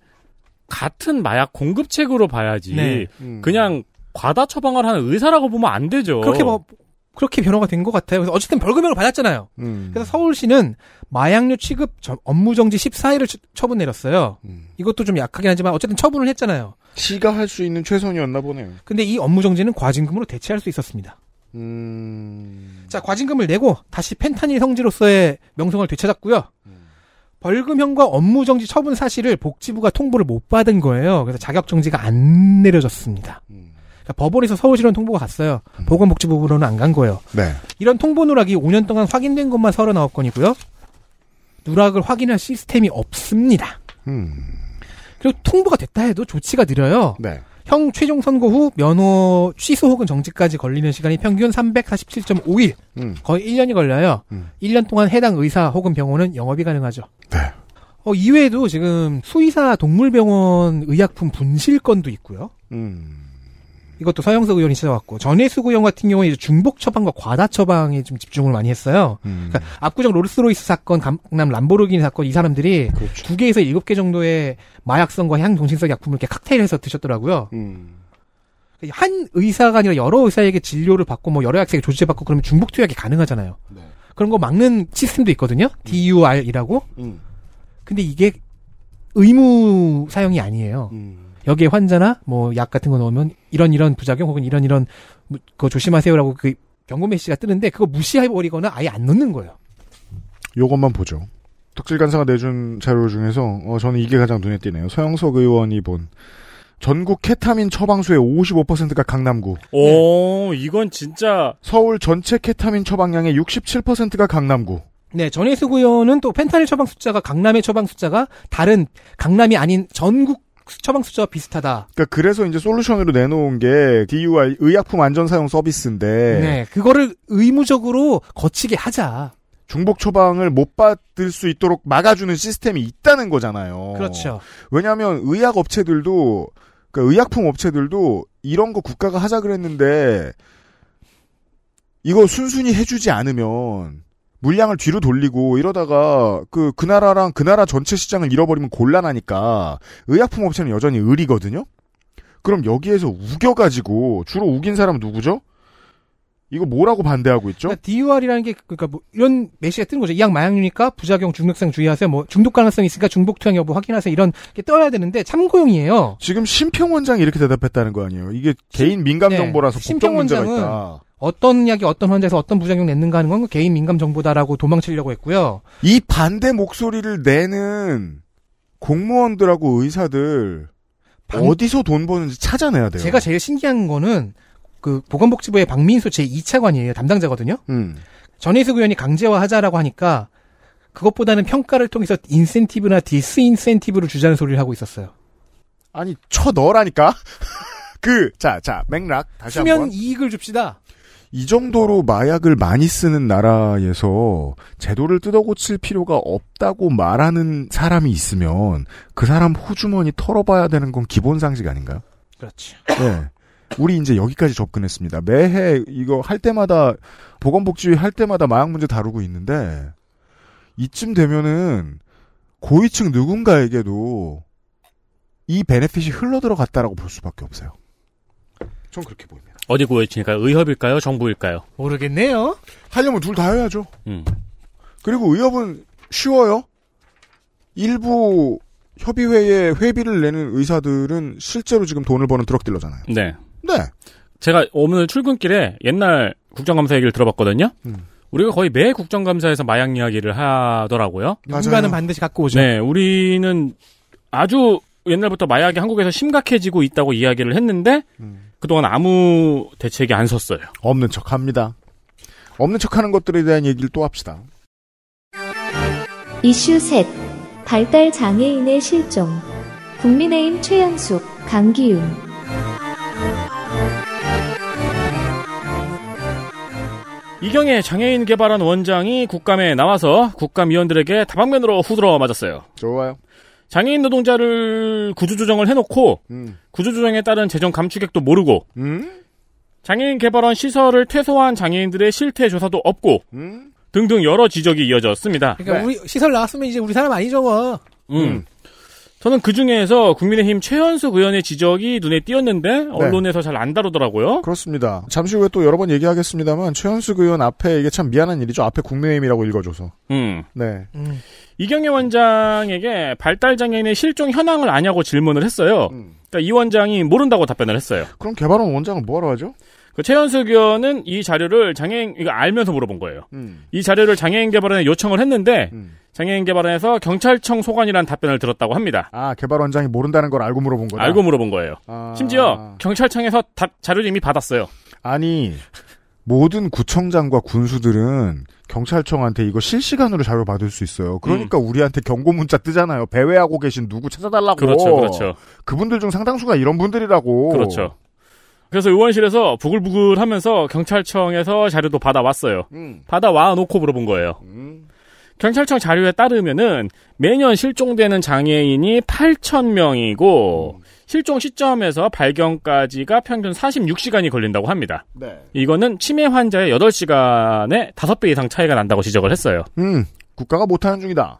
같은 마약 공급책으로 봐야지 네. 음. 그냥 과다 처방을 하는 의사라고 보면 안 되죠. 그렇게 뭐 그렇게 변호가 된 것 같아요. 그래서 어쨌든 벌금형을 받았잖아요. 음. 그래서 서울시는 마약류 취급 저- 업무 정지 14일을 처분 내렸어요. 음. 이것도 좀 약하긴 하지만 어쨌든 처분을 했잖아요. 시가 할 수 있는 최선이었나 보네요. 근데 이 업무 정지는 과징금으로 대체할 수 있었습니다. 음. 자, 과징금을 내고 다시 펜타닐 성지로서의 명성을 되찾았고요. 벌금형과 업무 정지 처분 사실을 복지부가 통보를 못 받은 거예요. 그래서 자격 정지가 안 내려졌습니다. 음. 그러니까 법원에서 서울시로는 통보가 갔어요. 보건복지부로는 안 간 거예요. 네. 이런 통보 누락이 5년 동안 확인된 것만 39건이고요. 누락을 확인할 시스템이 없습니다. 음. 그리고 통보가 됐다 해도 조치가 느려요. 네. 형 최종 선고 후 면허 취소 혹은 정지까지 걸리는 시간이 평균 347.5일. 음. 거의 1년이 걸려요. 음. 1년 동안 해당 의사 혹은 병원은 영업이 가능하죠. 네. 어, 이외에도 지금 수의사 동물병원 의약품 분실 건도 있고요. 음. 이것도 서영석 의원이 찾아왔고 전해수 구형 같은 경우에 이제 중복 처방과 과다 처방에 좀 집중을 많이 했어요. 음. 그러니까 압구정 롤스로이스 사건, 강남 람보르기니 사건 이 사람들이 그렇죠. 두 개에서 일곱 개 정도의 마약성과 향정신성 약품을 이렇게 칵테일해서 드셨더라고요. 음. 한 의사가 아니라 여러 의사에게 진료를 받고 뭐 여러 약사에게 조치를 받고 그러면 중복 투약이 가능하잖아요. 네. 그런 거 막는 시스템도 있거든요. DUR이라고. 음. 근데 이게 의무 사용이 아니에요. 음. 여기에 환자나 뭐 약 같은 거 넣으면 이런 이런 부작용 혹은 이런 이런 무- 그거 조심하세요라고 그 경고 메시지가 뜨는데 그거 무시해 버리거나 아예 안 넣는 거예요. 요것만 보죠. 덕질 간사가 내준 자료 중에서 어, 저는 이게 가장 눈에 띄네요. 서영석 의원이 본 전국 케타민 처방수의 55%가 강남구, 오 이건 진짜 서울 전체 케타민 처방량의 67%가 강남구. 네, 전해수 구현은 또 펜타닐 처방 숫자가 강남의 처방 숫자가 다른 강남이 아닌 전국 처방 수저와 비슷하다. 그러니까 그래서 이제 솔루션으로 내놓은 게 DUI 의약품 안전 사용 서비스인데 네. 그거를 의무적으로 거치게 하자. 중복 처방을 못 받을 수 있도록 막아주는 시스템이 있다는 거잖아요. 그렇죠. 왜냐하면 의약 업체들도 그러니까 의약품 업체들도 이런 거 국가가 하자 그랬는데 이거 순순히 해주지 않으면 물량을 뒤로 돌리고 이러다가 그 그 나라랑 그 나라 전체 시장을 잃어버리면 곤란하니까 의약품 업체는 여전히 의리거든요. 그럼 여기에서 우겨가지고 주로 우긴 사람은 누구죠? 이거 뭐라고 반대하고 있죠? 그러니까 DUR이라는 게 그러니까 뭐 이런 메시지가 뜨는 거죠. 이 약 마약류니까 부작용 중독성 주의하세요. 뭐 중독 가능성이 있으니까 중복 투약 여부 확인하세요. 이런 게 떠야 되는데 참고용이에요. 지금 심평 원장이 이렇게 대답했다는 거 아니에요? 이게 개인 민감 네. 정보라서 심평 법적 문제가 원장은 있다. 어떤 약이 어떤 환자에서 어떤 부작용 냈는가 하는 건 개인 민감 정보다라고 도망치려고 했고요. 이 반대 목소리를 내는 공무원들하고 의사들 방- 어디서 돈 버는지 찾아내야 돼요. 제가 제일 신기한 거는 그 보건복지부의 박민수 제 2차관이에요. 담당자거든요. 음. 전혜숙 의원이 강제화하자라고 하니까 그것보다는 평가를 통해서 인센티브나 disincentive를 주자는 소리를 하고 있었어요. 아니 쳐 넣으라니까. 그 자 자 맥락 다시 수면 한번 이익을 줍시다. 이 정도로 마약을 많이 쓰는 나라에서 제도를 뜯어고칠 필요가 없다고 말하는 사람이 있으면 그 사람 호주머니 털어봐야 되는 건 기본 상식 아닌가요? 그렇죠. 네. 우리 이제 여기까지 접근했습니다. 매해 이거 할 때마다 보건복지위 할 때마다 마약 문제 다루고 있는데 이쯤 되면은 고위층 누군가에게도 이 베네핏이 흘러 들어갔다라고 볼 수밖에 없어요. 전 그렇게 보입니다. 어디 고여치니까 의협일까요? 정부일까요? 모르겠네요. 하려면 둘 다 해야죠. 음. 그리고 의협은 쉬워요. 일부 협의회에 회비를 내는 의사들은 실제로 지금 돈을 버는 드럭 딜러잖아요. 네. 네. 제가 오늘 출근길에 옛날 국정감사 얘기를 들어봤거든요. 음. 우리가 거의 매 국정감사에서 마약 이야기를 하더라고요. 누군가는. 반드시 갖고 오죠. 네, 우리는 아주 옛날부터 마약이 한국에서 심각해지고 있다고 이야기를 했는데 음. 그동안 아무 대책이 안 섰어요. 없는 척 합니다. 없는 척 하는 것들에 대한 얘기를 또 합시다. 이슈 셋 발달 장애인의 실종 국민의힘 최현숙, 강기훈 이경의 장애인 개발원 원장이 국감에 나와서 국감위원들에게 다방면으로 후들어 맞았어요. 좋아요. 장애인 노동자를 구조조정을 해놓고 음. 구조조정에 따른 재정 감축액도 모르고 음? 장애인 개발원 시설을 퇴소한 장애인들의 실태 조사도 없고 음? 등등 여러 지적이 이어졌습니다. 그러니까 네. 우리 시설 나왔으면 이제 우리 사람 아니죠 뭐. 음. 음. 저는 그 중에서 국민의힘 최현숙 의원의 지적이 눈에 띄었는데 언론에서 잘안 다루더라고요. 그렇습니다. 잠시 후에 또 여러 번 얘기하겠습니다만 최현숙 의원 앞에 이게 참 미안한 일이죠. 앞에 국민의힘이라고 읽어줘서. 음. 네. 음. 이경혜 원장에게 발달 장애인의 실종 현황을 아냐고 질문을 했어요. 음. 그러니까 이 원장이 모른다고 답변을 했어요. 그럼 개발원 원장은 뭐하러 하죠? 그 최현숙 의원은 이 자료를 장애인 이거 알면서 물어본 거예요. 음. 이 자료를 장애인 개발원에 요청을 했는데 음. 장애인 개발원에서 경찰청 소관이라는 답변을 들었다고 합니다. 아 개발 원장이 모른다는 걸 알고 물어본 거다. 알고 물어본 거예요. 아. 심지어 경찰청에서 다- 자료를 이미 받았어요. 아니 모든 구청장과 군수들은 경찰청한테 이거 실시간으로 자료 받을 수 있어요. 그러니까 우리한테 경고 문자 뜨잖아요. 배회하고 계신 누구 찾아달라고. 그렇죠, 그렇죠, 그분들 중 상당수가 이런 분들이라고. 그렇죠. 그래서 의원실에서 부글부글 하면서 경찰청에서 자료도 받아왔어요. 음. 받아와 놓고 물어본 거예요. 음. 경찰청 자료에 따르면은 매년 실종되는 장애인이 8천 명이고 실종 시점에서 발견까지가 평균 46시간이 걸린다고 합니다. 네. 이거는 치매 환자의 8시간에 5배 이상 차이가 난다고 지적을 했어요. 음. 국가가 못하는 중이다.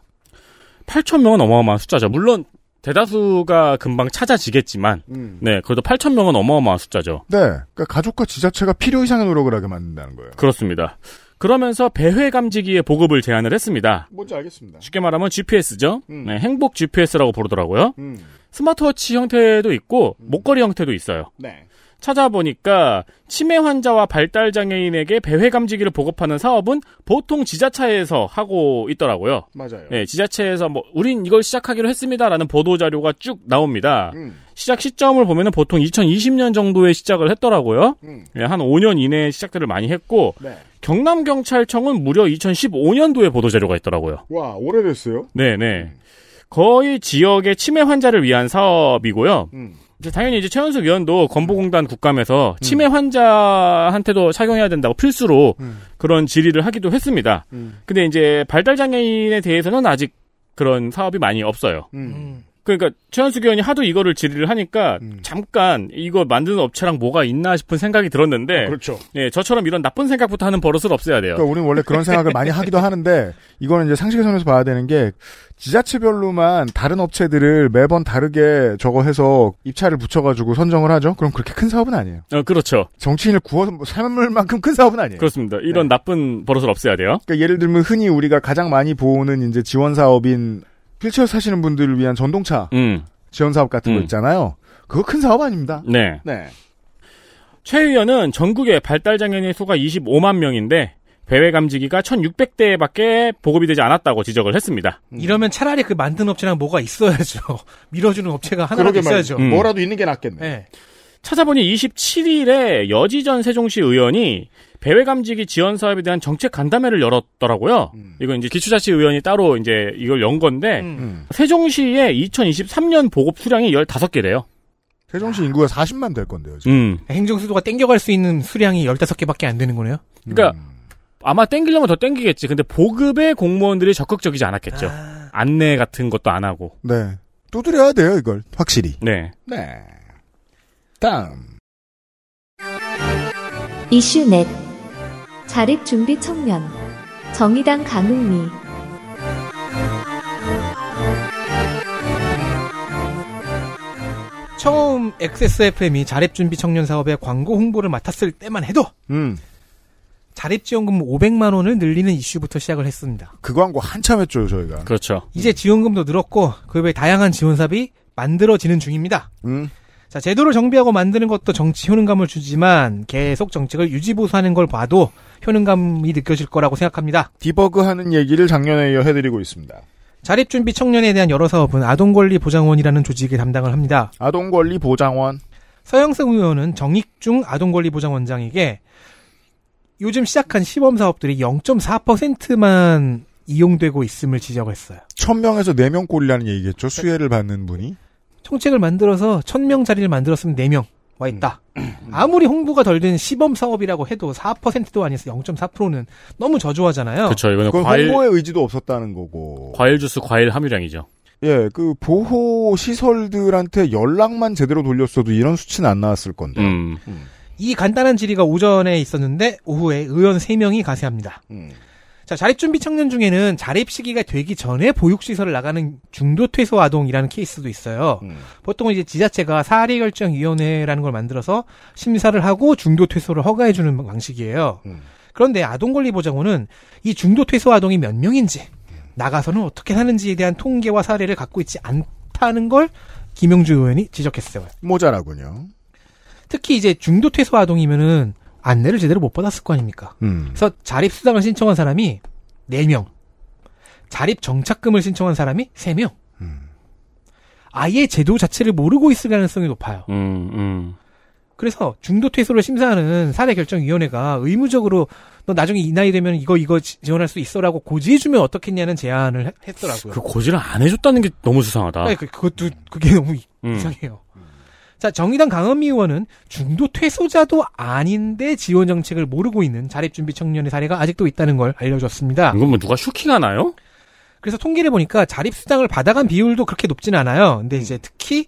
8천 명은 어마어마한 숫자죠. 물론 대다수가 금방 찾아지겠지만 음. 네, 그래도 8천 명은 어마어마한 숫자죠. 네. 그러니까 가족과 지자체가 필요 이상의 노력을 하게 만든다는 거예요. 그렇습니다. 그러면서 배회 감지기의 보급을 제안을 했습니다. 뭔지 알겠습니다. 쉽게 말하면 GPS죠. 음. 네, 행복 GPS라고 부르더라고요. 음. 스마트워치 형태도 있고 목걸이 형태도 있어요. 네. 찾아보니까 치매 환자와 발달 장애인에게 배회 감지기를 보급하는 사업은 보통 지자체에서 하고 있더라고요. 맞아요. 네, 지자체에서 뭐 우린 이걸 시작하기로 했습니다라는 보도 자료가 쭉 나옵니다. 음. 시작 시점을 보면은 보통 2020년 정도에 시작을 했더라고요. 음. 네, 한 5년 이내에 시작들을 많이 했고 네. 경남 경찰청은 무려 2015년도에 보도 자료가 있더라고요. 와, 오래됐어요? 네, 네. 거의 지역의 치매 환자를 위한 사업이고요. 음. 이제 당연히 이제 최현숙 의원도 건보공단 국감에서 음. 치매 환자한테도 착용해야 된다고 필수로 음. 그런 질의를 하기도 했습니다. 음. 근데 이제 발달 장애인에 대해서는 아직 그런 사업이 많이 없어요. 음. 그러니까 최현숙 의원이 하도 이거를 질의를 하니까 음. 잠깐 이거 만드는 업체랑 뭐가 있나 싶은 생각이 들었는데 그렇죠. 예, 저처럼 이런 나쁜 생각부터 하는 버릇을 없애야 돼요. 그러니까 우리는 원래 그런 생각을 많이 하기도 하는데 이거는 이제 상식의 선에서 봐야 되는 게 지자체별로만 다른 업체들을 매번 다르게 저거 해서 입찰을 붙여가지고 선정을 하죠. 그럼 그렇게 큰 사업은 아니에요. 어, 그렇죠. 정치인을 구워서 뭐 삶을 만큼 큰 사업은 아니에요. 그렇습니다. 이런 나쁜 버릇을 없애야 돼요. 그러니까 예를 들면 흔히 우리가 가장 많이 보는 이제 지원 사업인 필처 사시는 분들을 위한 전동차 음. 지원 사업 같은 거 음. 있잖아요. 그거 큰 사업 아닙니다. 네. 네. 최 의원은 전국의 발달 장애인의 수가 25만 명인데 배회 감지기가 1,600대밖에 보급이 되지 않았다고 지적을 했습니다. 이러면 차라리 그 만든 업체랑 뭐가 있어야죠. 밀어주는 업체가 하나라도 있어야죠. 음. 뭐라도 있는 게 낫겠네. 네. 찾아보니 27일에 여지전 세종시 의원이 배회 감지기 지원 사업에 대한 정책 간담회를 열었더라고요. 음. 이건 이제 기초자치 의원이 따로 이제 이걸 연 건데 음. 음. 세종시의 2023년 보급 수량이 15개래요. 세종시 인구가 40만 될 건데요. 지금. 음. 행정수도가 땡겨갈 수 있는 수량이 15개밖에 안 되는 거네요. 그러니까 음. 아마 땡기려면 더 땡기겠지. 근데 보급에 공무원들이 적극적이지 않았겠죠. 아, 안내 같은 것도 안 하고. 네. 두드려야 돼요, 이걸. 확실히. 네. 네. 다음. 이슈 넷 자립 준비 청년 정의당 강흥미 처음 XSFM이 자립준비 청년 사업의 광고 홍보를 맡았을 때만 해도 음. 자립지원금 500만 원을 늘리는 이슈부터 시작을 했습니다. 그 광고 한참 했죠, 저희가. 그렇죠. 이제 지원금도 늘었고 그 외 다양한 지원사업이 만들어지는 중입니다. 음. 자, 제도를 정비하고 만드는 것도 정치 효능감을 주지만 계속 정책을 유지보수하는 걸 봐도 효능감이 느껴질 거라고 생각합니다. 디버그 하는 얘기를 작년에 이어 해드리고 있습니다. 자립준비 청년에 대한 여러 사업은 아동권리보장원이라는 조직이 담당을 합니다. 아동권리 보장원. 서영석 의원은 정익중 아동권리보장원장에게 요즘 시작한 시범 사업들이 0.4%만 이용되고 있음을 지적했어요. 1000명에서 4명 꼴이라는 얘기겠죠, 수혜를 받는 분이. 정책을 만들어서 1000명 자리를 만들었으면 4명 와 있다. 아무리 홍보가 덜 된 시범 사업이라고 해도 4%도 아니어서 0.4%는 너무 저조하잖아요. 그렇죠. 이거는 과일 홍보의 의지도 없었다는 거고. 과일 주스 과일 함유량이죠. 예, 그 보호 시설들한테 연락만 제대로 돌렸어도 이런 수치는 안 나왔을 건데. 음. 이 간단한 질의가 오전에 있었는데 오후에 의원 3명이 가세합니다. 음. 자, 자립준비 청년 중에는 자립 시기가 되기 전에 보육시설을 나가는 중도 퇴소 아동이라는 케이스도 있어요. 음. 보통은 이제 지자체가 사례결정위원회라는 걸 만들어서 심사를 하고 중도 퇴소를 허가해주는 방식이에요. 음. 그런데 아동권리보장원은 이 중도 퇴소 아동이 몇 명인지 나가서는 어떻게 사는지에 대한 통계와 사례를 갖고 있지 않다는 걸 김영주 의원이 지적했어요. 모자라군요. 특히 이제 중도 퇴소 아동이면은 안내를 제대로 못 받았을 거 아닙니까? 음. 그래서 자립 수당을 신청한 사람이 4명. 자립 정착금을 신청한 사람이 3명. 음. 아예 제도 자체를 모르고 있을 가능성이 높아요. 음, 음. 그래서 중도 퇴소를 심사하는 사례 결정 위원회가 의무적으로 너 나중에 이 나이 되면 이거 이거 지- 지원할 수 있어라고 고지해주면 어떻겠냐는 제안을 했- 했더라고요. 그 고지를 안 해줬다는 게 너무 수상하다. 아니, 그, 그것도 그게 너무 이- 음. 이상해요. 자, 정의당 강은미 의원은 중도 퇴소자도 아닌데 지원 정책을 모르고 있는 자립준비 청년의 사례가 아직도 있다는 걸 알려줬습니다. 이건 뭐 누가 슈킹하나요? 그래서 통계를 보니까 자립수당을 받아간 비율도 그렇게 높진 않아요. 근데 이제 특히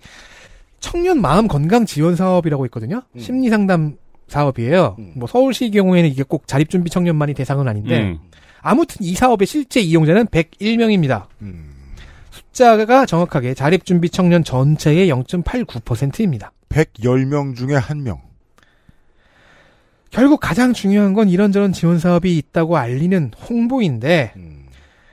청년 마음 건강 지원 사업이라고 있거든요. 음. 심리 상담 사업이에요. 음. 뭐 서울시 경우에는 이게 꼭 자립준비 청년만이 대상은 아닌데 음. 아무튼 이 사업의 실제 이용자는 101명입니다. 음. 숫자가 정확하게 자립준비 청년 전체의 0.89%입니다. 110명 중에 1명. 결국 가장 중요한 건 이런저런 지원 사업이 있다고 알리는 홍보인데 음.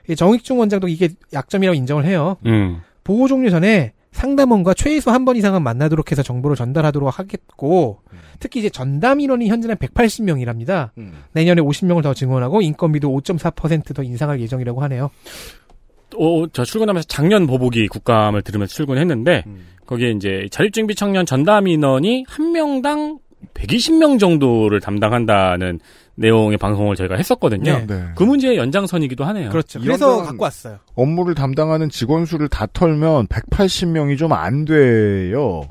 이 정익중 원장도 이게 약점이라고 인정을 해요. 음. 보호 종료 전에 상담원과 최소 한 번 이상은 만나도록 해서 정보를 전달하도록 하겠고 특히 이제 전담 인원이 현재는 180명이랍니다. 음. 내년에 50명을 더 증원하고 인건비도 5.4%더 인상할 예정이라고 하네요. 어, 저 출근하면서 작년 보복이 국감을 들으면서 출근했는데 음. 거기에 이제 자립준비 청년 전담 인원이 한 명당 120명 정도를 담당한다는 내용의 방송을 저희가 했었거든요. 네. 그 문제의 연장선이기도 하네요. 그렇죠. 그래서 건- 갖고 왔어요. 업무를 담당하는 직원 수를 다 털면 180명이 좀 안 돼요.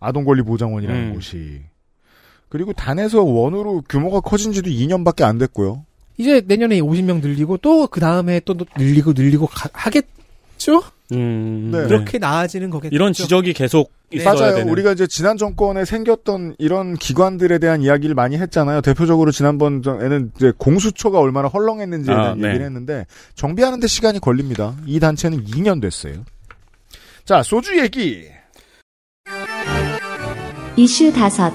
아동권리보장원이라는 음. 곳이. 그리고 단에서 원으로 규모가 커진 지도 2년밖에 안 됐고요. 이제 내년에 50명 늘리고 또 그 다음에 또 늘리고 늘리고 가- 하겠죠? 음, 네. 그렇게 나아지는 거겠죠. 이런 지적이 계속 있어야 맞아요. 되는. 우리가 이제 지난 정권에 생겼던 이런 기관들에 대한 이야기를 많이 했잖아요. 대표적으로 지난번에는 이제 공수처가 얼마나 헐렁했는지에 아, 대한 네. 얘기를 했는데 정비하는데 시간이 걸립니다. 이 단체는 2년 됐어요. 자, 소주 얘기. 이슈 다섯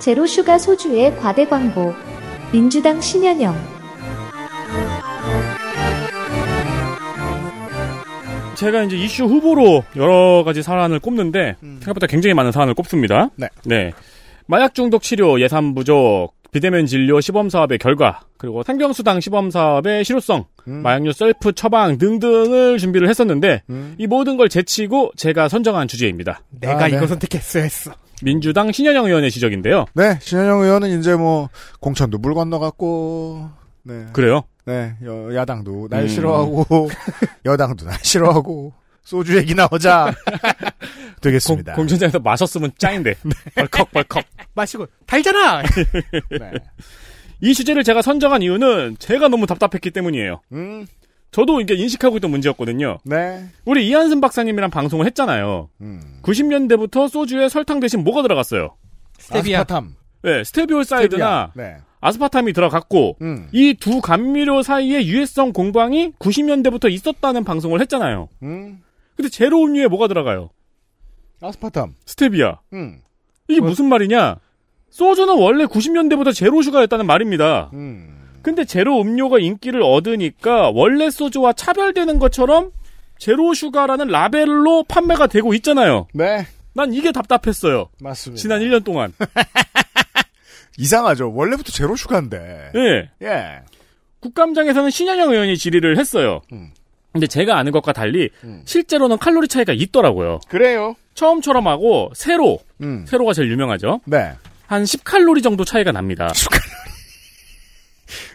zero sugar 소주의 과대 광고. 민주당 신현영. 제가 이제 이슈 후보로 여러 가지 사안을 꼽는데 생각보다 굉장히 많은 사안을 꼽습니다. 네. 마약 중독 치료 예산 부족, 비대면 진료 시범 사업의 결과, 그리고 상병수당 시범 사업의 실효성, 음. 마약류 셀프 처방 등등을 준비를 했었는데 음. 이 모든 걸 제치고 제가 선정한 주제입니다. 내가 아, 네. 이거 선택했어야 했어. 민주당 신현영 의원의 지적인데요. 네, 신현영 의원은 이제 뭐 공천도 물 건너갔고, 네, 그래요? 네, 여- 야당도 날 음. 싫어하고 여당도 날 싫어하고 소주 얘기 나오자 되겠습니다. 공, 공천장에서 마셨으면 짱인데. 벌컥 벌컥. 마시고 달잖아. 네. 이 주제를 제가 선정한 이유는 제가 너무 답답했기 때문이에요. 음, 저도 이게 인식하고 있던 문제였거든요. 네, 우리 이한승 박사님이랑 방송을 했잖아요. 음. 90년대부터 소주에 설탕 대신 뭐가 들어갔어요? 스테비아. 아스파탐, 네, 스테비올 사이드나 네, 아스파탐이 들어갔고 음, 이두 감미료 사이에 유해성 공방이 90년대부터 있었다는 방송을 했잖아요. 음, 근데 제로 음료에 뭐가 들어가요? 아스파탐, 스테비아. 음, 이게 무슨 말이냐? 소주는 원래 90년대부터 zero sugar였다는 말입니다. 음, 근데 제로 음료가 인기를 얻으니까 원래 소주와 차별되는 것처럼 zero sugar라는 라벨로 판매가 되고 있잖아요. 네, 난 이게 답답했어요. 맞습니다. 지난 1년 동안. 이상하죠. 원래부터 zero sugar인데. 예. 예. 국감장에서는 신현영 의원이 질의를 했어요. 음. 근데 제가 아는 것과 달리 음. 실제로는 칼로리 차이가 있더라고요. 그래요. 처음처럼 하고 세로, 음. 세로가 제일 유명하죠. 네. 한 10칼로리 정도 차이가 납니다.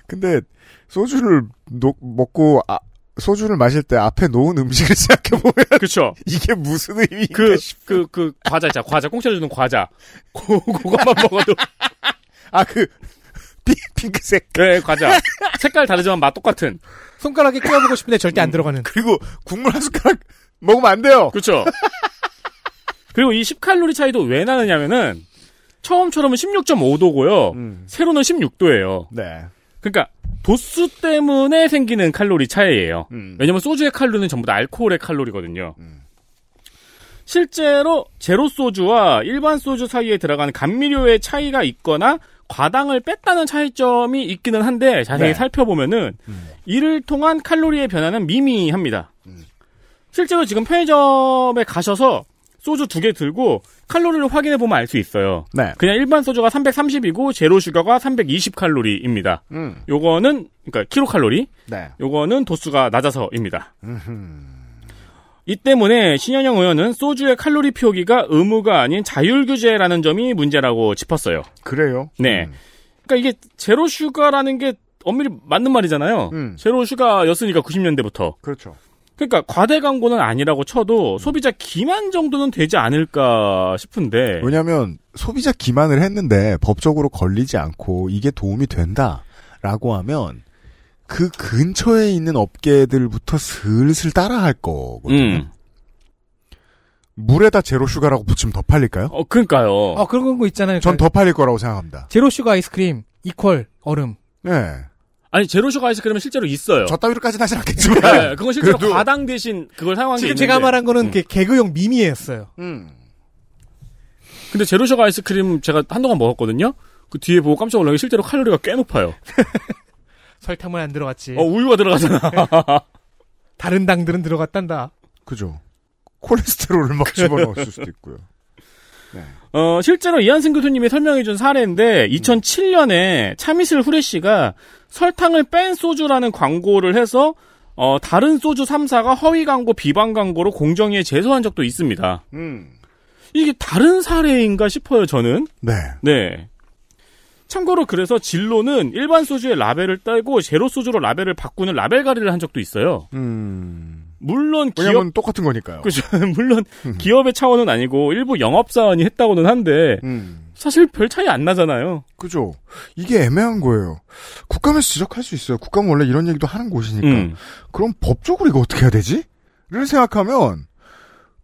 근데 소주를 노- 먹고 아, 소주를 마실 때 앞에 놓은 음식을 생각해 보면 그렇죠. 이게 무슨 의미인가 그, 싶. 그, 그, 과자 있잖아. 과자, 공짜로 주는 과자. 고, 그것만 먹어도. 아 그 핑크색 네, 과자. 색깔 다르지만 맛 똑같은. 손가락에 끼워보고 싶은데 절대 안 들어가는. 그리고 국물 한 숟가락 먹으면 안 돼요. 그렇죠. 그리고 이 10칼로리 차이도 왜 나느냐면은, 처음처럼은 16.5도고요. 음. 세로는 16도예요. 네. 그러니까, 도수 때문에 생기는 칼로리 차이예요. 음. 왜냐면 소주의 칼로리는 전부 다 알코올의 칼로리거든요. 음. 실제로 제로 소주와 일반 소주 사이에 들어가는 감미료의 차이가 있거나 과당을 뺐다는 차이점이 있기는 한데 자세히 네. 살펴보면은 음. 이를 통한 칼로리의 변화는 미미합니다. 음. 실제로 지금 편의점에 가셔서 소주 두 개 들고 칼로리를 확인해 보면 알 수 있어요. 네. 그냥 일반 소주가 330이고 제로 슈가가 320 칼로리입니다. 음. 요거는 그러니까 킬로 칼로리. 네. 요거는 도수가 낮아서입니다. 음흠. 이 때문에 신현영 의원은 소주의 칼로리 표기가 의무가 아닌 자율 규제라는 점이 문제라고 짚었어요. 그래요. 네. 음. 그러니까 이게 제로 슈가라는 게 엄밀히 맞는 말이잖아요. 음. 제로 슈가였으니까 90년대부터. 그렇죠. 그러니까 과대 광고는 아니라고 쳐도 소비자 기만 정도는 되지 않을까 싶은데. 왜냐하면 소비자 기만을 했는데 법적으로 걸리지 않고 이게 도움이 된다라고 하면 그 근처에 있는 업계들부터 슬슬 따라할 거거든요. 음. 물에다 zero sugar라고 붙이면 더 팔릴까요? 어, 그러니까요. 아 그런 거 있잖아요. 전 더 팔릴 거라고 생각합니다. zero sugar 아이스크림 equal 얼음. 네. 아니 zero sugar 아이스크림은 실제로 있어요. 저 따위로까지는 하진 않겠지만. 네, 그건 실제로 그래도- 과당 대신 그걸 사용한 게 지금 있는데. 제가 말한 거는 음. 개- 개그용 밈이었어요. 음. 근데 zero sugar 아이스크림 제가 한동안 먹었거든요. 그 뒤에 보고 깜짝 놀란 게 실제로 칼로리가 꽤 높아요. 설탕은 안 들어갔지. 어, 우유가 들어가잖아. 다른 당들은 들어갔단다. 그죠. 콜레스테롤을 막 집어넣었을 수도 있고요. 어, 실제로 이한승 교수님이 설명해준 사례인데, 2007년에 차미슬 후레쉬가 설탕을 뺀 소주라는 광고를 해서, 어, 다른 소주 3사가 허위 광고, 비방 광고로 공정위에 제소한 적도 있습니다. 음. 이게 다른 사례인가 싶어요, 저는. 네. 네. 참고로 그래서 진로는 일반 소주의 라벨을 따고 제로 소주로 라벨을 바꾸는 라벨 가리를 한 적도 있어요. 음. 물론 기업 똑같은 거니까요. 그죠. 물론 기업의 차원은 아니고 일부 영업 사원이 했다고는 한데 음. 사실 별 차이 안 나잖아요. 그죠. 이게 애매한 거예요. 국감에서 지적할 수 있어요. 국감은 원래 이런 얘기도 하는 곳이니까. 음. 그럼 법적으로 이거 어떻게 해야 되지? 를 생각하면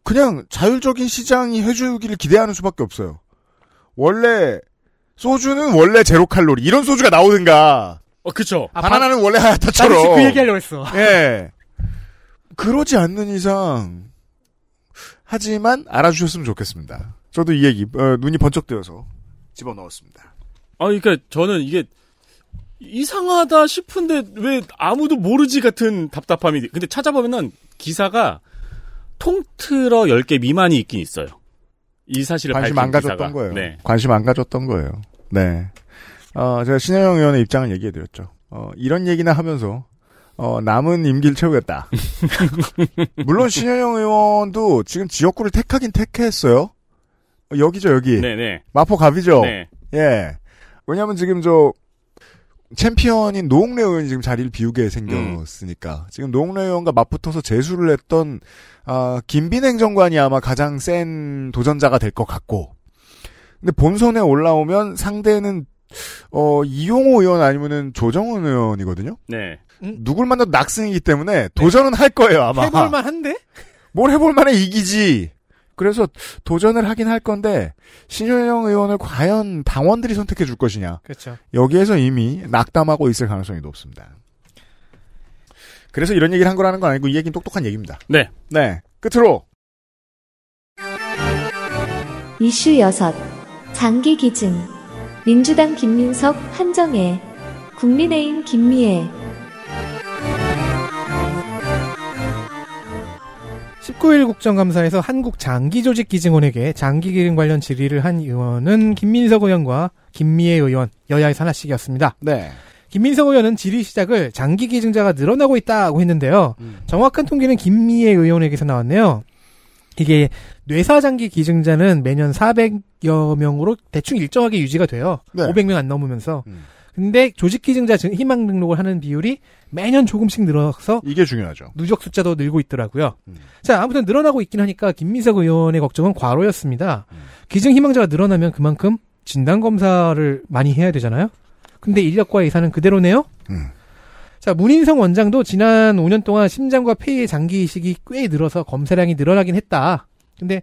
그냥 자율적인 시장이 해주기를 기대하는 수밖에 없어요. 원래 소주는 원래 제로 칼로리 이런 소주가 나오든가 어, 그쵸. 아, 바나나는 원래 나도 하얗다처럼 지금 그 얘기하려고 했어. 예. 그러지 않는 이상 하지만 알아주셨으면 좋겠습니다. 저도 이 얘기 어, 눈이 번쩍 뜨여서 집어 넣었습니다. 아, 그러니까 저는 이게 이상하다 싶은데 왜 아무도 모르지 같은 답답함이. 근데 찾아보면은 기사가 통틀어 10개 미만이 있긴 있어요. 이 사실을 관심 안 가졌던 기사가. 거예요. 네. 관심 안 가졌던 거예요. 네. 어, 제가 신현영 의원의 입장을 얘기해 드렸죠. 어, 이런 얘기나 하면서 어, 남은 임기를 채우겠다. 물론 신현영 의원도 지금 지역구를 택하긴 택했어요. 어, 여기죠 여기. 네네. 마포 갑이죠. 네. 예. 왜냐면 지금 저 챔피언인 노웅래 의원이 지금 자리를 비우게 생겼으니까 음. 지금 노웅래 의원과 맞붙어서 재수를 했던 아, 김빈 행정관이 아마 가장 센 도전자가 될 것 같고 근데 본선에 올라오면 상대는 어 이용호 의원 아니면은 조정은 의원이거든요. 네. 누굴 만나도 낙승이기 때문에 도전은 할 거예요 아마. 해볼만 한데? 뭘 해볼 만해 이기지. 그래서 도전을 하긴 할 건데 신현영 의원을 과연 당원들이 선택해 줄 것이냐. 그렇죠. 여기에서 이미 낙담하고 있을 가능성이 높습니다. 그래서 이런 얘기를 한 거라는 건 아니고 이 얘기는 똑똑한 얘기입니다. 네. 네. 끝으로 이슈 6. 장기 기증. 민주당 김민석, 한정혜. 국민의힘 김미애. 19일 국정감사에서 한국 장기조직 기증원에게 장기 기증 관련 질의를 한 의원은 김민석 의원과 김미애 의원, 여야의 하나씩이었습니다. 네. 김민석 의원은 질의 시작을 장기 기증자가 늘어나고 있다고 했는데요. 정확한 통계는 김미애 의원에게서 나왔네요. 이게 뇌사장기 기증자는 매년 400여 명으로 대충 일정하게 유지가 돼요. 네. 500명 안 넘으면서. 음. 근데 조직 기증자 증- 희망 등록을 하는 비율이 매년 조금씩 늘어서 이게 중요하죠. 누적 숫자도 늘고 있더라고요. 음. 자, 아무튼 늘어나고 있긴 하니까 김민석 의원의 걱정은 과로였습니다. 음. 기증 희망자가 늘어나면 그만큼 진단 검사를 많이 해야 되잖아요. 근데 인력과 예산은 그대로네요. 음. 자, 문인성 원장도 지난 5년 동안 심장과 폐의 장기 이식이 꽤 늘어서 검사량이 늘어나긴 했다. 근데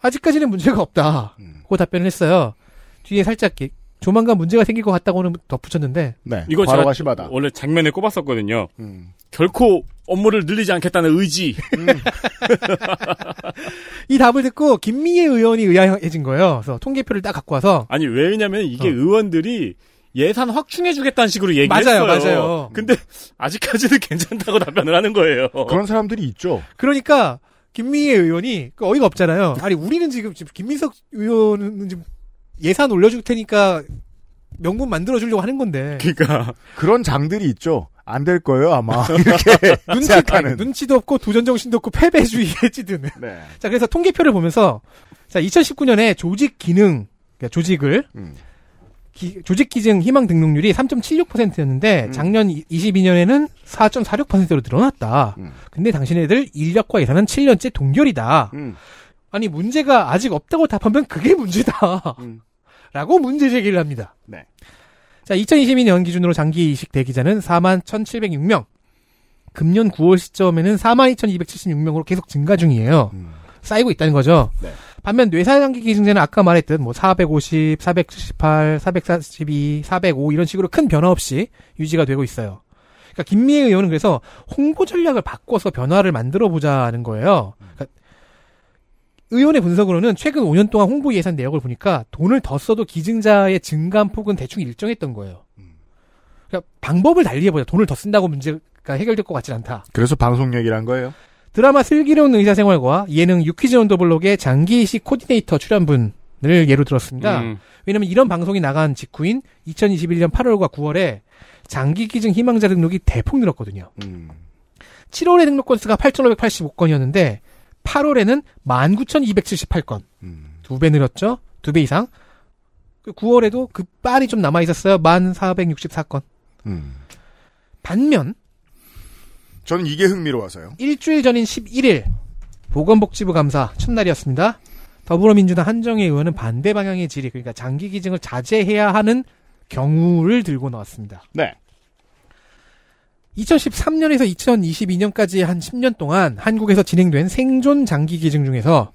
아직까지는 문제가 없다. 음. 고 답변을 했어요. 뒤에 살짝 기- 조만간 문제가 생길 것 같다고는 덧붙였는데 네. 이거 제가 심하다. 원래 장면에 꼽았었거든요. 음. 결코 업무를 늘리지 않겠다는 의지. 이 답을 듣고 김미애 의원이 의아해진 거예요. 그래서 통계표를 딱 갖고 와서 아니 왜냐면 이게 어. 의원들이 예산 확충해주겠다는 식으로 얘기를 맞아요, 했어요. 맞아요. 근데 아직까지는 괜찮다고 답변을 하는 거예요. 그런 사람들이 있죠. 그러니까 김미애 의원이 그 어이가 없잖아요. 아니 우리는 지금 지금 김민석 의원은 지금 예산 올려줄 테니까 명분 만들어 주려고 하는 건데 그러니까 그런 장들이 있죠. 안 될 거예요, 아마. 이렇게 눈치 생각하는. 아니, 눈치도 없고 도전 정신도 없고 패배주의에 찌드는. 네. 자 그래서 통계표를 보면서 자 2019년에 조직 기능 그러니까 조직을 음. 기- 조직 기증 희망 등록률이 3.76%였는데 음. 작년 22년에는 4.46%로 늘어났다. 음. 근데 당신네들 인력과 예산은 7년째 동결이다. 음. 아니 문제가 아직 없다고 답하면 그게 문제다. 음. 라고 문제 제기를 합니다. 네. 자, 2022년 기준으로 장기 이식 대기자는 4만 1,706명. 금년 9월 시점에는 4만 2,276명으로 계속 증가 중이에요. 음. 쌓이고 있다는 거죠. 네. 반면 뇌사장기 기증자는 아까 말했듯 뭐 450, 478, 442, 405 이런 식으로 큰 변화 없이 유지가 되고 있어요. 그러니까 김미애 의원은 그래서 홍보 전략을 바꿔서 변화를 만들어 보자는 거예요. 그러니까 의원의 분석으로는 최근 5년 동안 홍보 예산 내역을 보니까 돈을 더 써도 기증자의 증감 폭은 대충 일정했던 거예요. 그러니까 방법을 달리 해보자. 돈을 더 쓴다고 문제가 해결될 것 같진 않다. 그래서 방송 얘기를 한 거예요. 드라마 슬기로운 의사생활과 예능 유퀴즈 온 더 블록의 장기이식 코디네이터 출연분을 예로 들었습니다. 음, 왜냐면 이런 방송이 나간 직후인 2021년 8월과 9월에 장기 기증 희망자 등록이 대폭 늘었거든요. 음. 7월에 등록 건수가 8,585건이었는데 8월에는 19,278건. 음. 두배 늘었죠? 두 배 이상. 그 9월에도 그 빨이 좀 남아 있었어요. 1464건. 음. 반면 저는 이게 흥미로워서요. 일주일 전인 11일 보건복지부 감사 첫날이었습니다. 더불어민주당 한정혜 의원은 반대 방향의 질의 그러니까 장기 기증을 자제해야 하는 경우를 들고 나왔습니다. 네. 2013년에서 2022년까지 한 10년 동안 한국에서 진행된 생존 장기 기증 중에서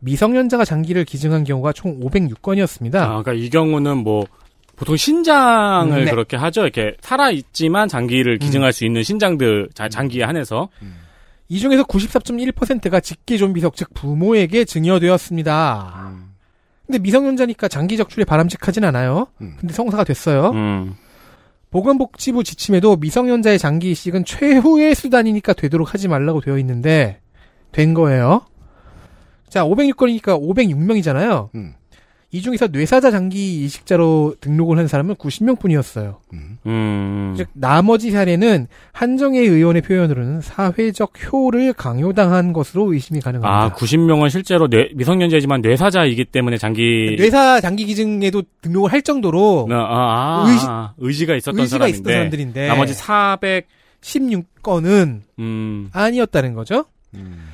미성년자가 장기를 기증한 경우가 총 506건이었습니다. 아, 그러니까 이 경우는 뭐 보통 신장을 네. 그렇게 하죠. 이렇게 살아 있지만 장기를 기증할 수 있는 신장들 자- 장기에 한해서 이 중에서 94.1%가 직계 좀비석 즉 부모에게 증여되었습니다. 음. 근데 미성년자니까 장기 적출이 바람직하진 않아요. 음. 근데 성사가 됐어요. 음. 보건복지부 지침에도 미성년자의 장기 이식은 최후의 수단이니까 되도록 하지 말라고 되어 있는데 된 거예요. 자, 506건이니까 506명이잖아요. 음. 이 중에서 뇌사자 장기 이식자로 등록을 한 사람은 90명 뿐이었어요. 음. 음. 즉 나머지 사례는 한정혜 의원의 표현으로는 사회적 효를 강요당한 것으로 의심이 아, 가능합니다. 90명은 실제로 뇌- 미성년자이지만 뇌사자이기 때문에 장기 뇌사 장기 기증에도 등록을 할 정도로 아, 아, 의지- 아, 의지 가 있었던 의지가 사람인데 있었던 사람들인데 나머지 400 16건은 음. 아니었다는 거죠. 음.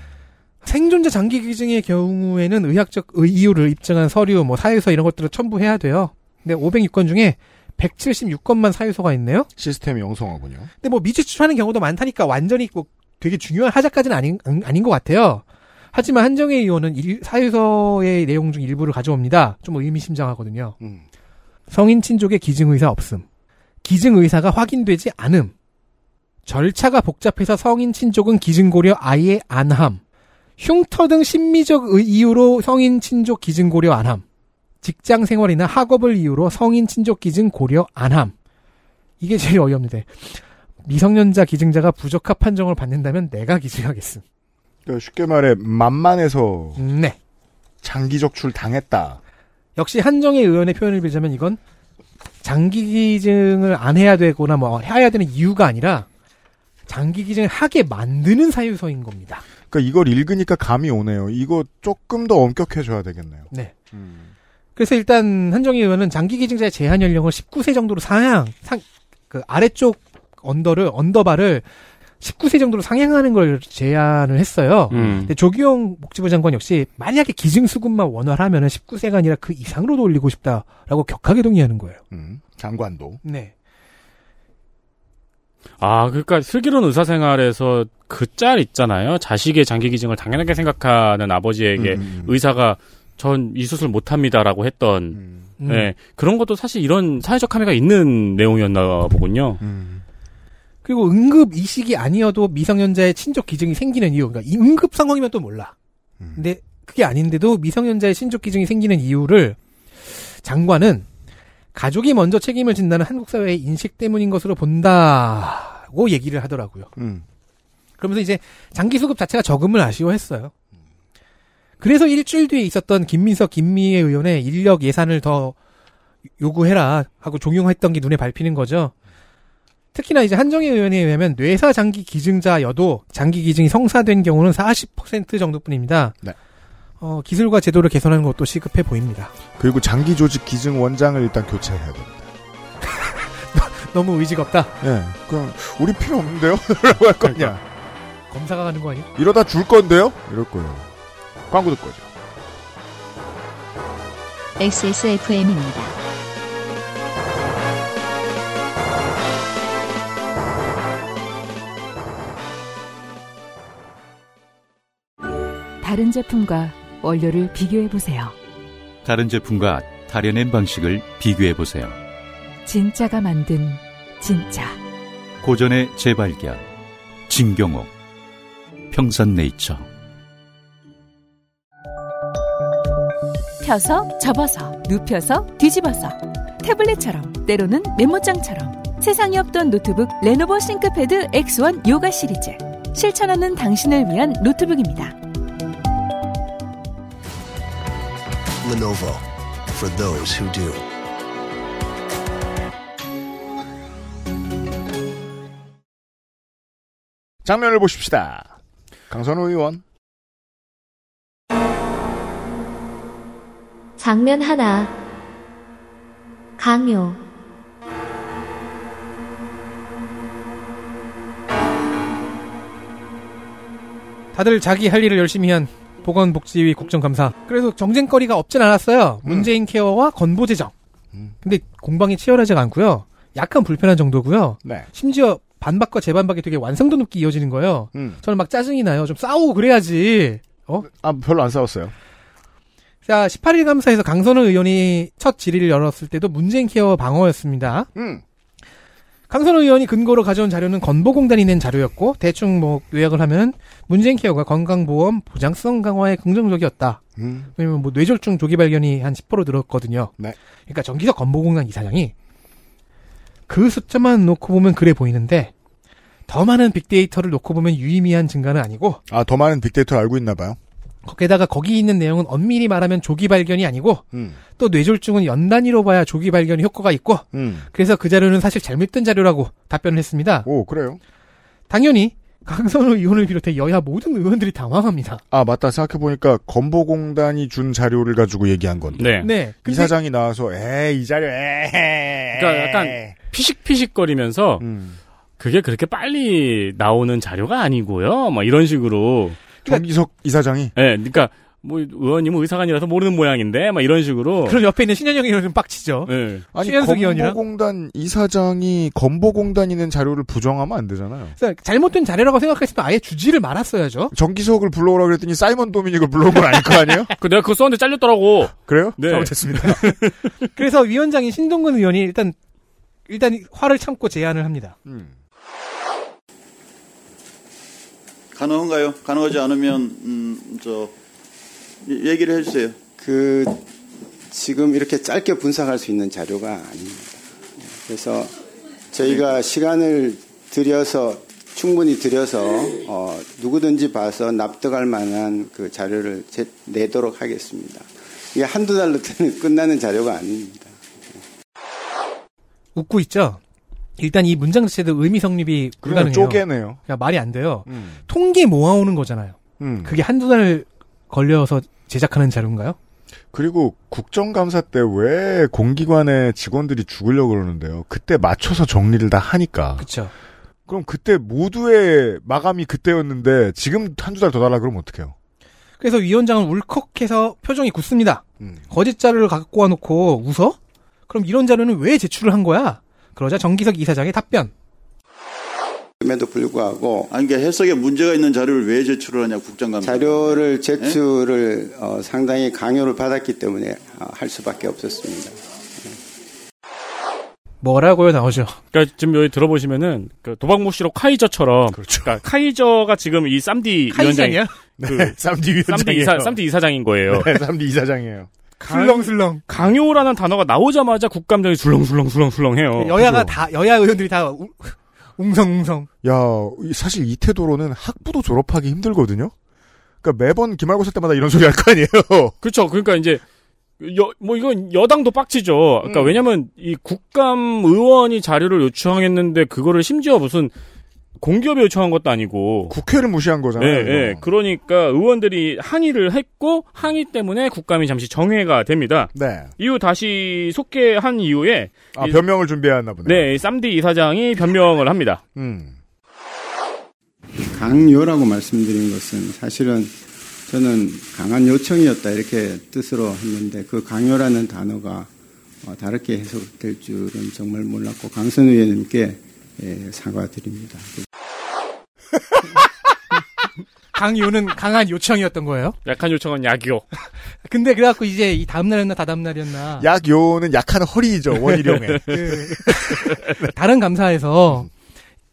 생존자 장기 기증의 경우에는 의학적 의- 이유를 입증한 서류, 뭐 사유서 이런 것들을 첨부해야 돼요. 근데 506건 중에 176건만 사유서가 있네요. 시스템이 영성하군요. 근데 뭐 미지출하는 경우도 많다니까 완전히 뭐 되게 중요한 하자까지는 아닌 음, 아닌 것 같아요. 하지만 한정혜 의원은 일- 사유서의 내용 중 일부를 가져옵니다. 좀 의미심장하거든요. 음. 성인 친족의 기증 의사 없음. 기증 의사가 확인되지 않음. 절차가 복잡해서 성인 친족은 기증 고려 아예 안함. 흉터 등 심미적 의- 이유로 성인 친족 기증 고려 안함. 직장 생활이나 학업을 이유로 성인 친족 기증 고려 안함. 이게 제일 어이없는데. 미성년자 기증자가 부적합 판정을 받는다면 내가 기증하겠음. 그러니까 쉽게 말해 만만해서 음, 네. 장기 적출 당했다. 역시 한정의 의원의 표현을 빌자면 이건 장기 기증을 안 해야 되거나 뭐 해야 되는 이유가 아니라 장기 기증을 하게 만드는 사유서인 겁니다. 그러니까 이걸 읽으니까 감이 오네요. 이거 조금 더 엄격해져야 되겠네요. 네. 음. 그래서 일단 한정애 의원은 장기 기증자의 제한 연령을 19세 정도로 상향, 상, 그 아래쪽 under를, underbar를 19세 정도로 상향하는 걸 제안을 했어요. 음. 근데 조규홍 복지부 장관 역시 만약에 기증 수급만 원활하면 19세가 아니라 그 이상으로도 올리고 싶다라고 격하게 동의하는 거예요. 음. 장관도. 네. 아, 그러니까 슬기로운 의사생활에서 그 짤 있잖아요. 자식의 장기 기증을 당연하게 생각하는 아버지에게 음. 의사가 전 이 수술 못합니다라고 했던 음. 음. 네, 그런 것도 사실 이런 사회적 함의가 있는 내용이었나 보군요. 음. 그리고 응급 이식이 아니어도 미성년자의 친족 기증이 생기는 이유, 그러니까 이 응급 상황이면 또 몰라. 음. 근데 그게 아닌데도 미성년자의 친족 기증이 생기는 이유를 장관은 가족이 먼저 책임을 진다는 한국 사회의 인식 때문인 것으로 본다고 얘기를 하더라고요. 음. 그러면서 이제 장기 수급 자체가 적음을 아쉬워했어요. 그래서 일주일 뒤에 있었던 김민석, 김미애 의원의 인력 예산을 더 요구해라 하고 종용했던 게 눈에 밟히는 거죠. 특히나 이제 한정희 의원에 의하면 뇌사 장기 기증자여도 장기 기증이 성사된 경우는 40% 정도뿐입니다. 네. 어, 기술과 제도를 개선하는 것도 시급해 보입니다. 그리고 장기 조직 기증 원장을 일단 교체해야 됩니다. 너무 의지가 없다. 예. 그럼 우리 필요 없는데요? 라고 할거 아니야. 검사가 가는 거 아니야? 이러다 줄 건데요? 이럴 거예요. 광고 듣고 오죠. XSFM입니다. 다른 제품과 원료를 비교해 보세요. 다른 제품과 다려낸 방식을 비교해 보세요. 진짜가 만든 진짜. 고전의 재발견. 진경옥. 평산네이처. 펴서 접어서 눕혀서 뒤집어서 태블릿처럼 때로는 메모장처럼 세상에 없던 노트북 Lenovo ThinkPad X1 Yoga 시리즈 실천하는 당신을 위한 노트북입니다. Lenovo for those who do. 장면을 보십시다. 강선우 의원. 장면 하나. 강요, 다들 자기 할 일을 열심히 한 보건복지위 국정감사. 그래서 정쟁거리가 없진 않았어요. 문재인 케어와 건보 재정. 음. 근데 공방이 치열하지가 않고요. 약간 불편한 정도고요. 네. 심지어 반박과 재반박이 되게 완성도 높게 이어지는 거예요. 음. 저는 막 짜증이 나요. 좀 싸우고 그래야지. 어? 아, 별로 안 싸웠어요. 자, 18일 감사에서 강선우 의원이 첫 질의를 열었을 때도 문재인 케어 방어였습니다. 음. 강선우 의원이 근거로 가져온 자료는 건보공단이 낸 자료였고 대충 뭐 요약을 하면 문재인 케어가 건강보험 보장성 강화에 긍정적이었다. 음. 왜냐면 뭐 뇌졸중 조기 발견이 한 10% 늘었거든요. 네. 그러니까 정기석 건보공단 이사장이 그 숫자만 놓고 보면 그래 보이는데 더 많은 빅데이터를 놓고 보면 유의미한 증가는 아니고 아, 더 많은 빅데이터를 알고 있나 봐요. 거기에다가 거기 있는 내용은 엄밀히 말하면 조기 발견이 아니고 음. 또 뇌졸중은 연 단위로 봐야 조기 발견 효과가 있고 음. 그래서 그 자료는 사실 잘못된 자료라고 답변을 했습니다. 오, 그래요? 당연히 강선우 의원을 비롯해 여야 모든 의원들이 당황합니다. 아, 맞다. 생각해 보니까 건보공단이 준 자료를 가지고 얘기한 건데. 네. 네. 근데 이사장이 나와서, 에이, 이 자료, 에이. 그러니까 약간 피식피식거리면서 음. 그게 그렇게 빨리 나오는 자료가 아니고요. 막 이런 식으로. 정기석 이사장이 예, 그러니까 뭐 의원님은 의사관이라서 모르는 모양인데 막 이런 식으로. 그럼 옆에 있는 신현영이 좀 빡치죠. 예. 아니? 건보공단 이사장이 건보공단이 낸 자료를 부정하면 안 되잖아요. 그래서 잘못된 자료라고 생각했으면 아예 주지를 말았어야죠. 정기석을 불러오라 그랬더니 사이먼 도미닉을 불러온 건 아닐 거 아니에요? 그 내가 그거 썼는데 잘렸더라고. 그래요? 네. 잘못했습니다. 그래서 위원장인 신동근 의원이 일단 일단 화를 참고 제안을 합니다. 음. 가능한가요? 가능하지 않으면 음, 저 이- 얘기를 해주세요. 그 지금 이렇게 짧게 분석할 수 있는 자료가 아닙니다. 그래서 저희가 시간을 들여서 충분히 들여서 어, 누구든지 봐서 납득할 만한 그 자료를 제- 내도록 하겠습니다. 이게 한두 달로 끝나는 자료가 아닙니다. 웃고 있죠. 일단 이 문장 자체도 의미 성립이 불가능해요. 쪼개네요. 그러니까 말이 안 돼요. 음. 통계 모아오는 거잖아요. 음. 그게 한두 달 걸려서 제작하는 자료인가요? 그리고 국정감사 때 왜 공기관의 직원들이 죽으려고 그러는데요. 그때 맞춰서 정리를 다 하니까. 그렇죠. 그럼 그때 모두의 마감이 그때였는데 지금 한두 달 더 달라 그러면 어떡해요? 그래서 위원장은 울컥해서 표정이 굳습니다. 음. 거짓 자료를 갖고 와놓고 웃어? 그럼 이런 자료는 왜 제출을 한 거야? 그러자 정기석 이사장의 답변. 그럼에도 불구하고 아니 그러니까 해석에 문제가 있는 자료를 왜 제출을 하냐 국장감. 자료를 제출을 어, 상당히 강요를 받았기 때문에 어, 할 수밖에 없었습니다. 뭐라고요 나오죠? 그러니까 지금 여기 들어보시면은 그 도박모씨로 카이저처럼 그렇죠. 그러니까 카이저가 지금 이 쌈디 위원장이 카이장이야? 그 네, 쌈디 위원장이에요. 쌈디 이사 쌈디 이사장인 거예요. 네, 쌈디 이사장이에요. 슬렁슬렁. 강요라는 단어가 나오자마자 국감장이 술렁술렁술렁술렁해요. 여야가 그죠. 다 여야 의원들이 다 우- 웅성웅성. 야, 이- 사실 이 태도로는 학부도 졸업하기 힘들거든요. 그러니까 매번 기말고사 때마다 이런 소리 할 거 아니에요. 그렇죠. 그러니까 이제 여, 뭐 이건 여당도 빡치죠. 그러니까 음. 왜냐면 이 국감 의원이 자료를 요청했는데 그거를 심지어 무슨 공기업이 요청한 것도 아니고 국회를 무시한 예, 거잖아요. 예. 이거. 그러니까 의원들이 항의를 했고 항의 때문에 국감이 잠시 정회가 됩니다. 네. 이후 다시 속개한 이후에 아, 이- 변명을 준비해왔나 보네요. 네, 이 쌈디 이사장이 변명을 합니다. 음. 강요라고 말씀드린 것은 사실은 저는 강한 요청이었다 이렇게 뜻으로 했는데 그 강요라는 단어가 어, 다르게 해석될 줄은 정말 몰랐고 강선 의원님께 예, 사과드립니다. 강요는 강한 요청이었던 거예요. 약한 요청은 약이요. 근데 그래갖고 이제 이 다음날이었나 다다음날이었나. 약요는 약한 허리죠, 원희룡의. 그 다른 감사에서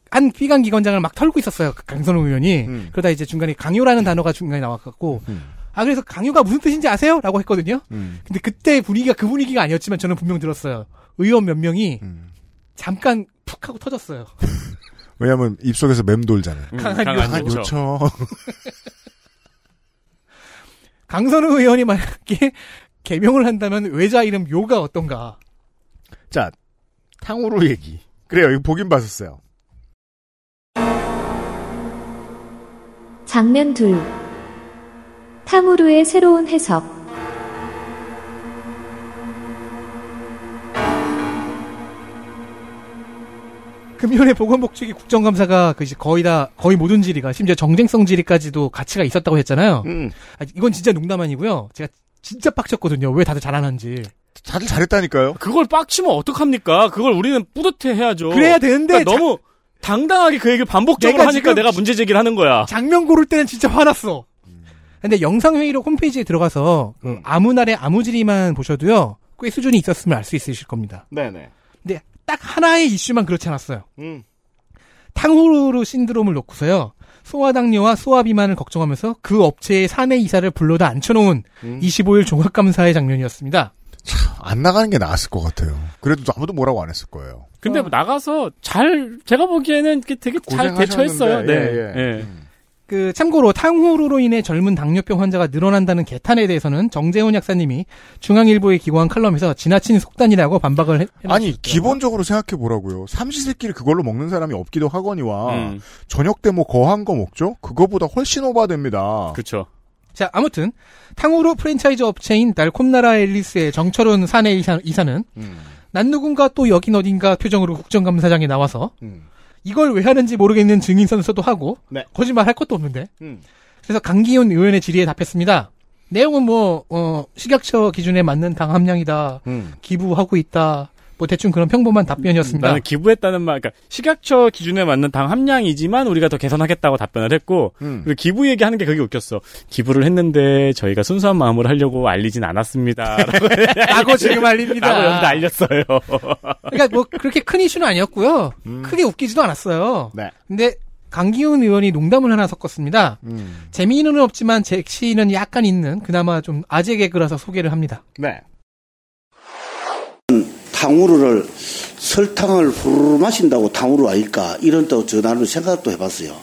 한 피감 기관장을 막 털고 있었어요. 그 강선우 의원이. 음. 그러다 이제 중간에 강요라는 단어가 중간에 나와갖고 음. 아 그래서 강요가 무슨 뜻인지 아세요? 라고 했거든요. 음. 근데 그때 분위기가 그 분위기가 아니었지만 저는 분명 들었어요. 의원 몇 명이 음. 잠깐 푹 하고 터졌어요. 왜냐면 입속에서 맴돌잖아요. 음, 강한 강한 요청. 요청. 강선우 의원이 만약에 개명을 한다면 외자 이름 요가 어떤가? 자, 탕후루 얘기. 그래요, 이거 보긴 봤었어요. 장면 둘. 탕후루의 새로운 해석. 금년에 보건복지기 국정감사가 그 이제 거의 다 거의 모든 질의가 심지어 정쟁성 질의까지도 가치가 있었다고 했잖아요. 음. 아, 이건 진짜 농담 아니고요. 제가 진짜 빡쳤거든요. 왜 다들 잘하는지. 다들 잘했다니까요. 그걸 빡치면 어떡합니까? 그걸 우리는 뿌듯해 해야죠. 그래야 되는데 그러니까 너무 당당하게 그 얘기를 반복적으로 내가 하니까 내가 문제 제기를 하는 거야. 장면 고를 때는 진짜 화났어. 근데 영상회의로 홈페이지에 들어가서 그 아무 날의 아무 질의만 보셔도요. 꽤 수준이 있었으면 알수 있으실 겁니다. 네네. 딱 하나의 이슈만 그렇지 않았어요. 음. 탕후루 신드롬을 놓고서요. 소아당뇨와 소아비만을 걱정하면서 그 업체의 사내 이사를 불러다 앉혀놓은 음. 25일 종합감사의 장면이었습니다. 안 나가는 게 나았을 것 같아요. 그래도 아무도 뭐라고 안 했을 거예요. 근데 나가서 잘 제가 보기에는 되게 잘 대처했어요. 네. 예, 예. 예. 그 참고로 탕후루로 인해 젊은 당뇨병 환자가 늘어난다는 개탄에 대해서는 정재훈 약사님이 중앙일보에 기고한 칼럼에서 지나친 속단이라고 반박을 해, 아니 기본적으로 생각해 보라고요. 삼시세끼를 그걸로 먹는 사람이 없기도 하거니와 음. 저녁 때 뭐 거한 거 먹죠? 그거보다 훨씬 오바됩니다. 그렇죠. 자, 아무튼 탕후루 프랜차이즈 업체인 달콤나라 앨리스의 정철훈 사내 이사, 이사 는 음. 난 누군가 또 여긴 어딘가 표정으로 국정감사장에 나와서 음. 이걸 왜 하는지 모르겠는 증인 선서도 하고 네. 거짓말 할 것도 없는데 음. 그래서 강기훈 의원의 질의에 답했습니다. 내용은 뭐 어, 식약처 기준에 맞는 당 함량이다. 음. 기부하고 있다. 뭐 대충 그런 평범한 답변이었습니다. 나는 기부했다는 말, 그러니까 식약처 기준에 맞는 당 함량이지만 우리가 더 개선하겠다고 답변을 했고, 음. 그리고 기부 얘기하는 게 그게 웃겼어. 기부를 했는데 저희가 순수한 마음으로 하려고 알리진 않았습니다. 라고, 라고 지금 알립니다. 라고 여기다 알렸어요. 그러니까 뭐 그렇게 큰 이슈는 아니었고요. 크게 웃기지도 않았어요. 네. 근데 강기훈 의원이 농담을 하나 섞었습니다. 음. 재미는 없지만 잭시는 약간 있는 그나마 좀 아재 개그라서 소개를 합니다. 네. 탕후루를 설탕을 후루루 마신다고 탕후루 아닐까 이런 또 전화를 생각도 해봤어요.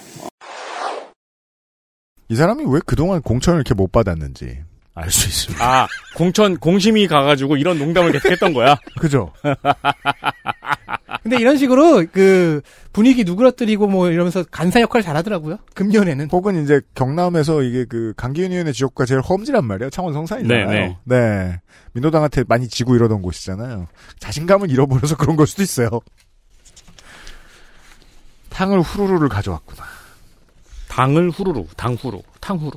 이 사람이 왜 그동안 공천을 이렇게 못 받았는지 알 수 있습니다. 아, 공천, 공심이 가가지고 이런 농담을 계속 했던 거야? 그죠? 근데 이런 식으로 그 분위기 누그러뜨리고 뭐 이러면서 간사 역할 잘하더라고요. 금년에는. 혹은 이제 경남에서 이게 그 강기훈 의원의 지역구가 제일 험지란 말이에요. 창원 성산이잖아요. 네, 네. 민노당한테 많이 지고 이러던 곳이잖아요. 자신감을 잃어버려서 그런 걸 수도 있어요. 탕을 후루루를 가져왔구나. 당을 후루루, 당 후루, 탕 후루.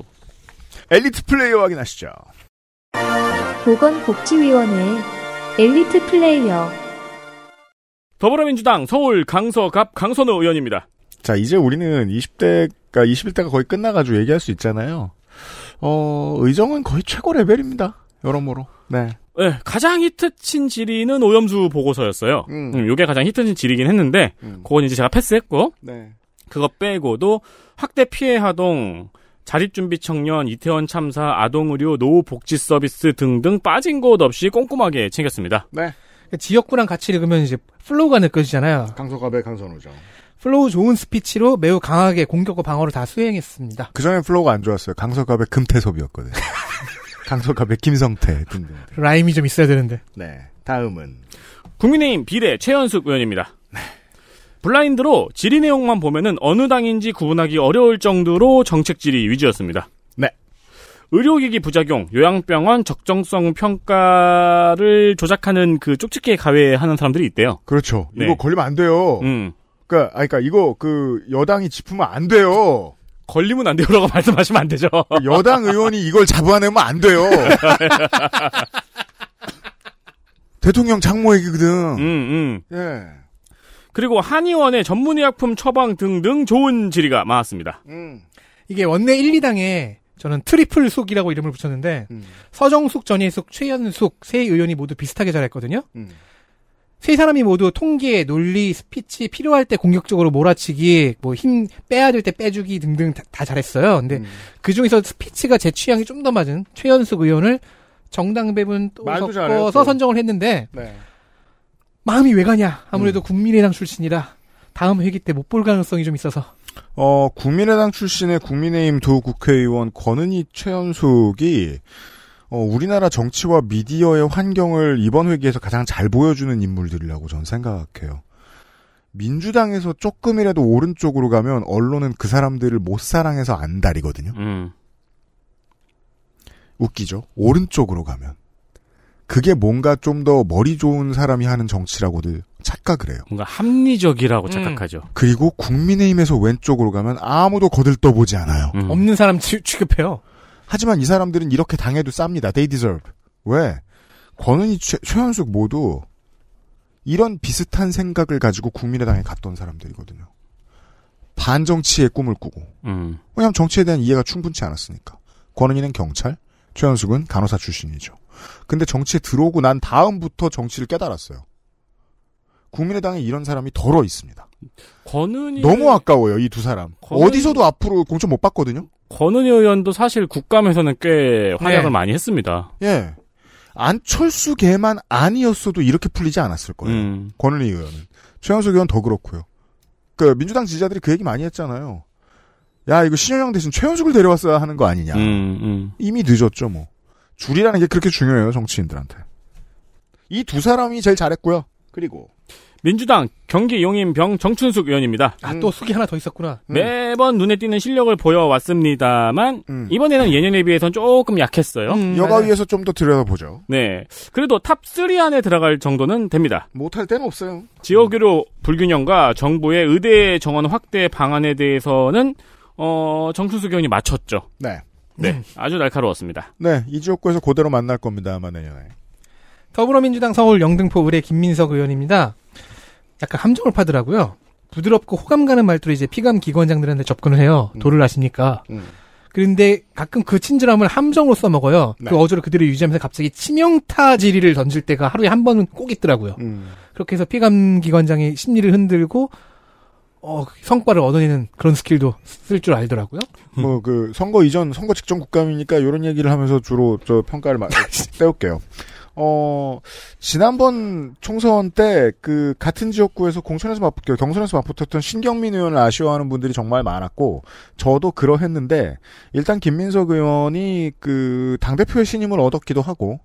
엘리트 플레이어 확인하시죠. 보건복지위원회 엘리트 플레이어 더불어민주당 서울 강서갑 강선우 의원입니다. 자, 이제 우리는 20대가 21대가 거의 끝나가지고 얘기할 수 있잖아요. 어, 의정은 거의 최고 레벨입니다. 여러모로. 네. 네, 가장 히트친 질의는 오염수 보고서였어요. 음. 음, 요게 가장 히트친 질의긴 했는데, 음. 그건 이제 제가 패스했고, 네. 그거 빼고도 학대 피해 아동, 자립준비 청년, 이태원 참사, 아동의료, 노후복지 서비스 등등 빠진 곳 없이 꼼꼼하게 챙겼습니다. 네. 지역구랑 같이 읽으면 이제 flow가 느껴지잖아요. 강서갑의 강선우죠. flow 좋은 스피치로 매우 강하게 공격과 방어를 다 수행했습니다. 그 전에 flow가 안 좋았어요. 강서갑의 금태섭이었거든요. 강서갑의 김성태 등등. rhyme이 좀 있어야 되는데. 네. 다음은 국민의힘 비례 최연숙 의원입니다. 블라인드로 질의 내용만 보면은 어느 당인지 구분하기 어려울 정도로 정책 질의 위주였습니다. 네. 의료기기 부작용, 요양병원 적정성 평가를 조작하는 그 쪽집게 과외하는 사람들이 있대요. 그렇죠. 네. 이거 걸리면 안 돼요. 음. 그러니까 아니, 그러니까 이거 그 여당이 짚으면 안 돼요. 걸리면 안 돼요라고 말씀하시면 안 되죠. 여당 의원이 이걸 잡아내면 안 돼요. 대통령 장모 얘기거든. 음, 음. 예. 그리고 한의원의 전문의약품 처방 등등 좋은 질의가 많았습니다. 음. 이게 원내 1, 2당에 저는 triple 숙이라고 이름을 붙였는데 음. 서정숙, 전혜숙, 최연숙 세 의원이 모두 비슷하게 잘했거든요. 음. 세 사람이 모두 통계, 논리, 스피치 필요할 때 공격적으로 몰아치기, 뭐 힘 빼야 될 때 빼주기 등등 다, 다 잘했어요. 근데 음. 그 중에서 스피치가 제 취향이 좀 더 맞은 최연숙 의원을 정당 배분 또 섞어서 또. 선정을 했는데 네. 마음이 왜 가냐? 음. 아무래도 국민의당 출신이라 다음 회기 때 못 볼 가능성이 좀 있어서 어, 국민의당 출신의 국민의힘 두 국회의원 권은희 최연숙이 어, 우리나라 정치와 미디어의 환경을 이번 회기에서 가장 잘 보여주는 인물들이라고 저는 생각해요. 민주당에서 조금이라도 오른쪽으로 가면 언론은 그 사람들을 못 사랑해서 안 다리거든요. 음. 웃기죠? 오른쪽으로 가면. 그게 뭔가 좀 더 머리 좋은 사람이 하는 정치라고들 착각을 해요. 뭔가 합리적이라고 착각하죠. 그리고 국민의힘에서 왼쪽으로 가면 아무도 거들떠보지 않아요. 음. 없는 사람 취, 취급해요. 하지만 이 사람들은 이렇게 당해도 쌉니다. They deserve. 왜? 권은희, 최, 최현숙 모두 이런 비슷한 생각을 가지고 국민의당에 갔던 사람들이거든요. 반정치의 꿈을 꾸고. 음. 왜냐하면 정치에 대한 이해가 충분치 않았으니까. 권은희는 경찰, 최현숙은 간호사 출신이죠. 근데 정치에 들어오고 난 다음부터 정치를 깨달았어요. 국민의당에 이런 사람이 덜어 있습니다. 권은희 너무 아까워요, 이 두 사람. 권은희- 어디서도 앞으로 공천 못 받거든요? 권은희 의원도 사실 국감에서는 꽤 활약을 네. 많이 했습니다. 예. 안철수 개만 아니었어도 이렇게 풀리지 않았을 거예요. 음. 권은희 의원은. 최영석 의원 더 그렇고요. 그 민주당 지지자들이 그 얘기 많이 했잖아요. 야 이거 신현영 대신 최현숙을 데려왔어야 하는 거 아니냐. 음, 음. 이미 늦었죠 뭐. 줄이라는 게 그렇게 중요해요 정치인들한테. 이 두 사람이 제일 잘했고요. 그리고 민주당 경기 용인병 정춘숙 의원입니다. 아, 또 숙이 하나 더 있었구나. 매번 눈에 띄는 실력을 보여왔습니다만 음. 이번에는 예년에 비해서는 조금 약했어요. 음, 여가위에서 좀 더 들여다보죠. 네. 그래도 top3 안에 들어갈 정도는 됩니다. 못할 때는 없어요. 지역의료 불균형과 정부의 의대 정원 확대 방안에 대해서는 어, 정춘숙 의원이 맞췄죠. 네. 네. 아주 날카로웠습니다. 네, 이 지역구에서 그대로 만날 겁니다, 아마 내년에. 더불어민주당 서울 영등포을의 김민석 의원입니다. 약간 함정을 파더라고요. 부드럽고 호감 가는 말투로 이제 피감 기관장들한테 접근을 해요. 도를 아시니까. 음. 그런데 가끔 그 친절함을 함정으로 써먹어요. 네. 그 어조를 그대로 유지하면서 갑자기 치명타 지리를 던질 때가 하루에 한 번은 꼭 있더라고요. 음. 그렇게 해서 피감 기관장의 심리를 흔들고 어, 성과를 얻어내는 그런 스킬도 쓸 줄 알더라고요. 뭐 그 선거 이전 선거 직전 국감이니까 이런 얘기를 하면서 주로 저 평가를 마- 때울게요. 어 지난번 총선 때 그 같은 지역구에서 공천에서 맞그 경선에서 맞붙었던 신경민 의원을 아쉬워하는 분들이 정말 많았고 저도 그러했는데 일단 김민석 의원이 그 당 대표의 신임을 얻었기도 하고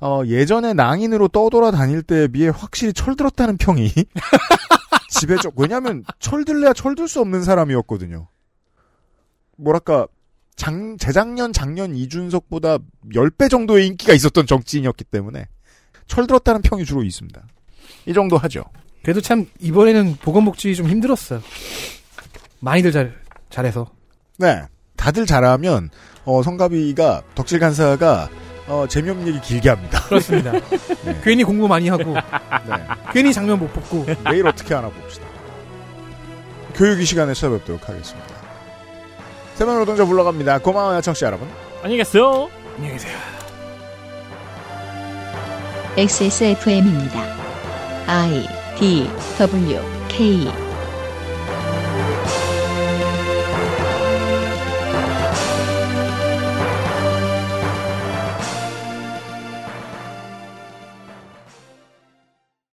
어 예전에 낭인으로 떠돌아 다닐 때에 비해 확실히 철들었다는 평이 지배적 왜냐하면 철들래야 철들 수 없는 사람이었거든요. 뭐랄까 장, 재작년 작년 이준석보다 10배 정도의 인기가 있었던 정치인이었기 때문에 철들었다는 평이 주로 있습니다. 이 정도 하죠. 그래도 참 이번에는 보건복지 좀 힘들었어요. 많이들 잘 잘해서. 네. 다들 잘하면 어, 성가비가 덕질 간사가 어, 재미없는 얘기 길게 합니다. 그렇습니다. 괜히 공부 많이 하고 네. 괜히 장면 못 뽑고 내일 어떻게 하나 봅시다. 교육 이 시간에 찾아뵙도록 하겠습니다. 세면 노동자 불러갑니다. 고마워요, 청취자 여러분. 안녕히 계세요. 안녕히 계세요. XSFM입니다. I D W K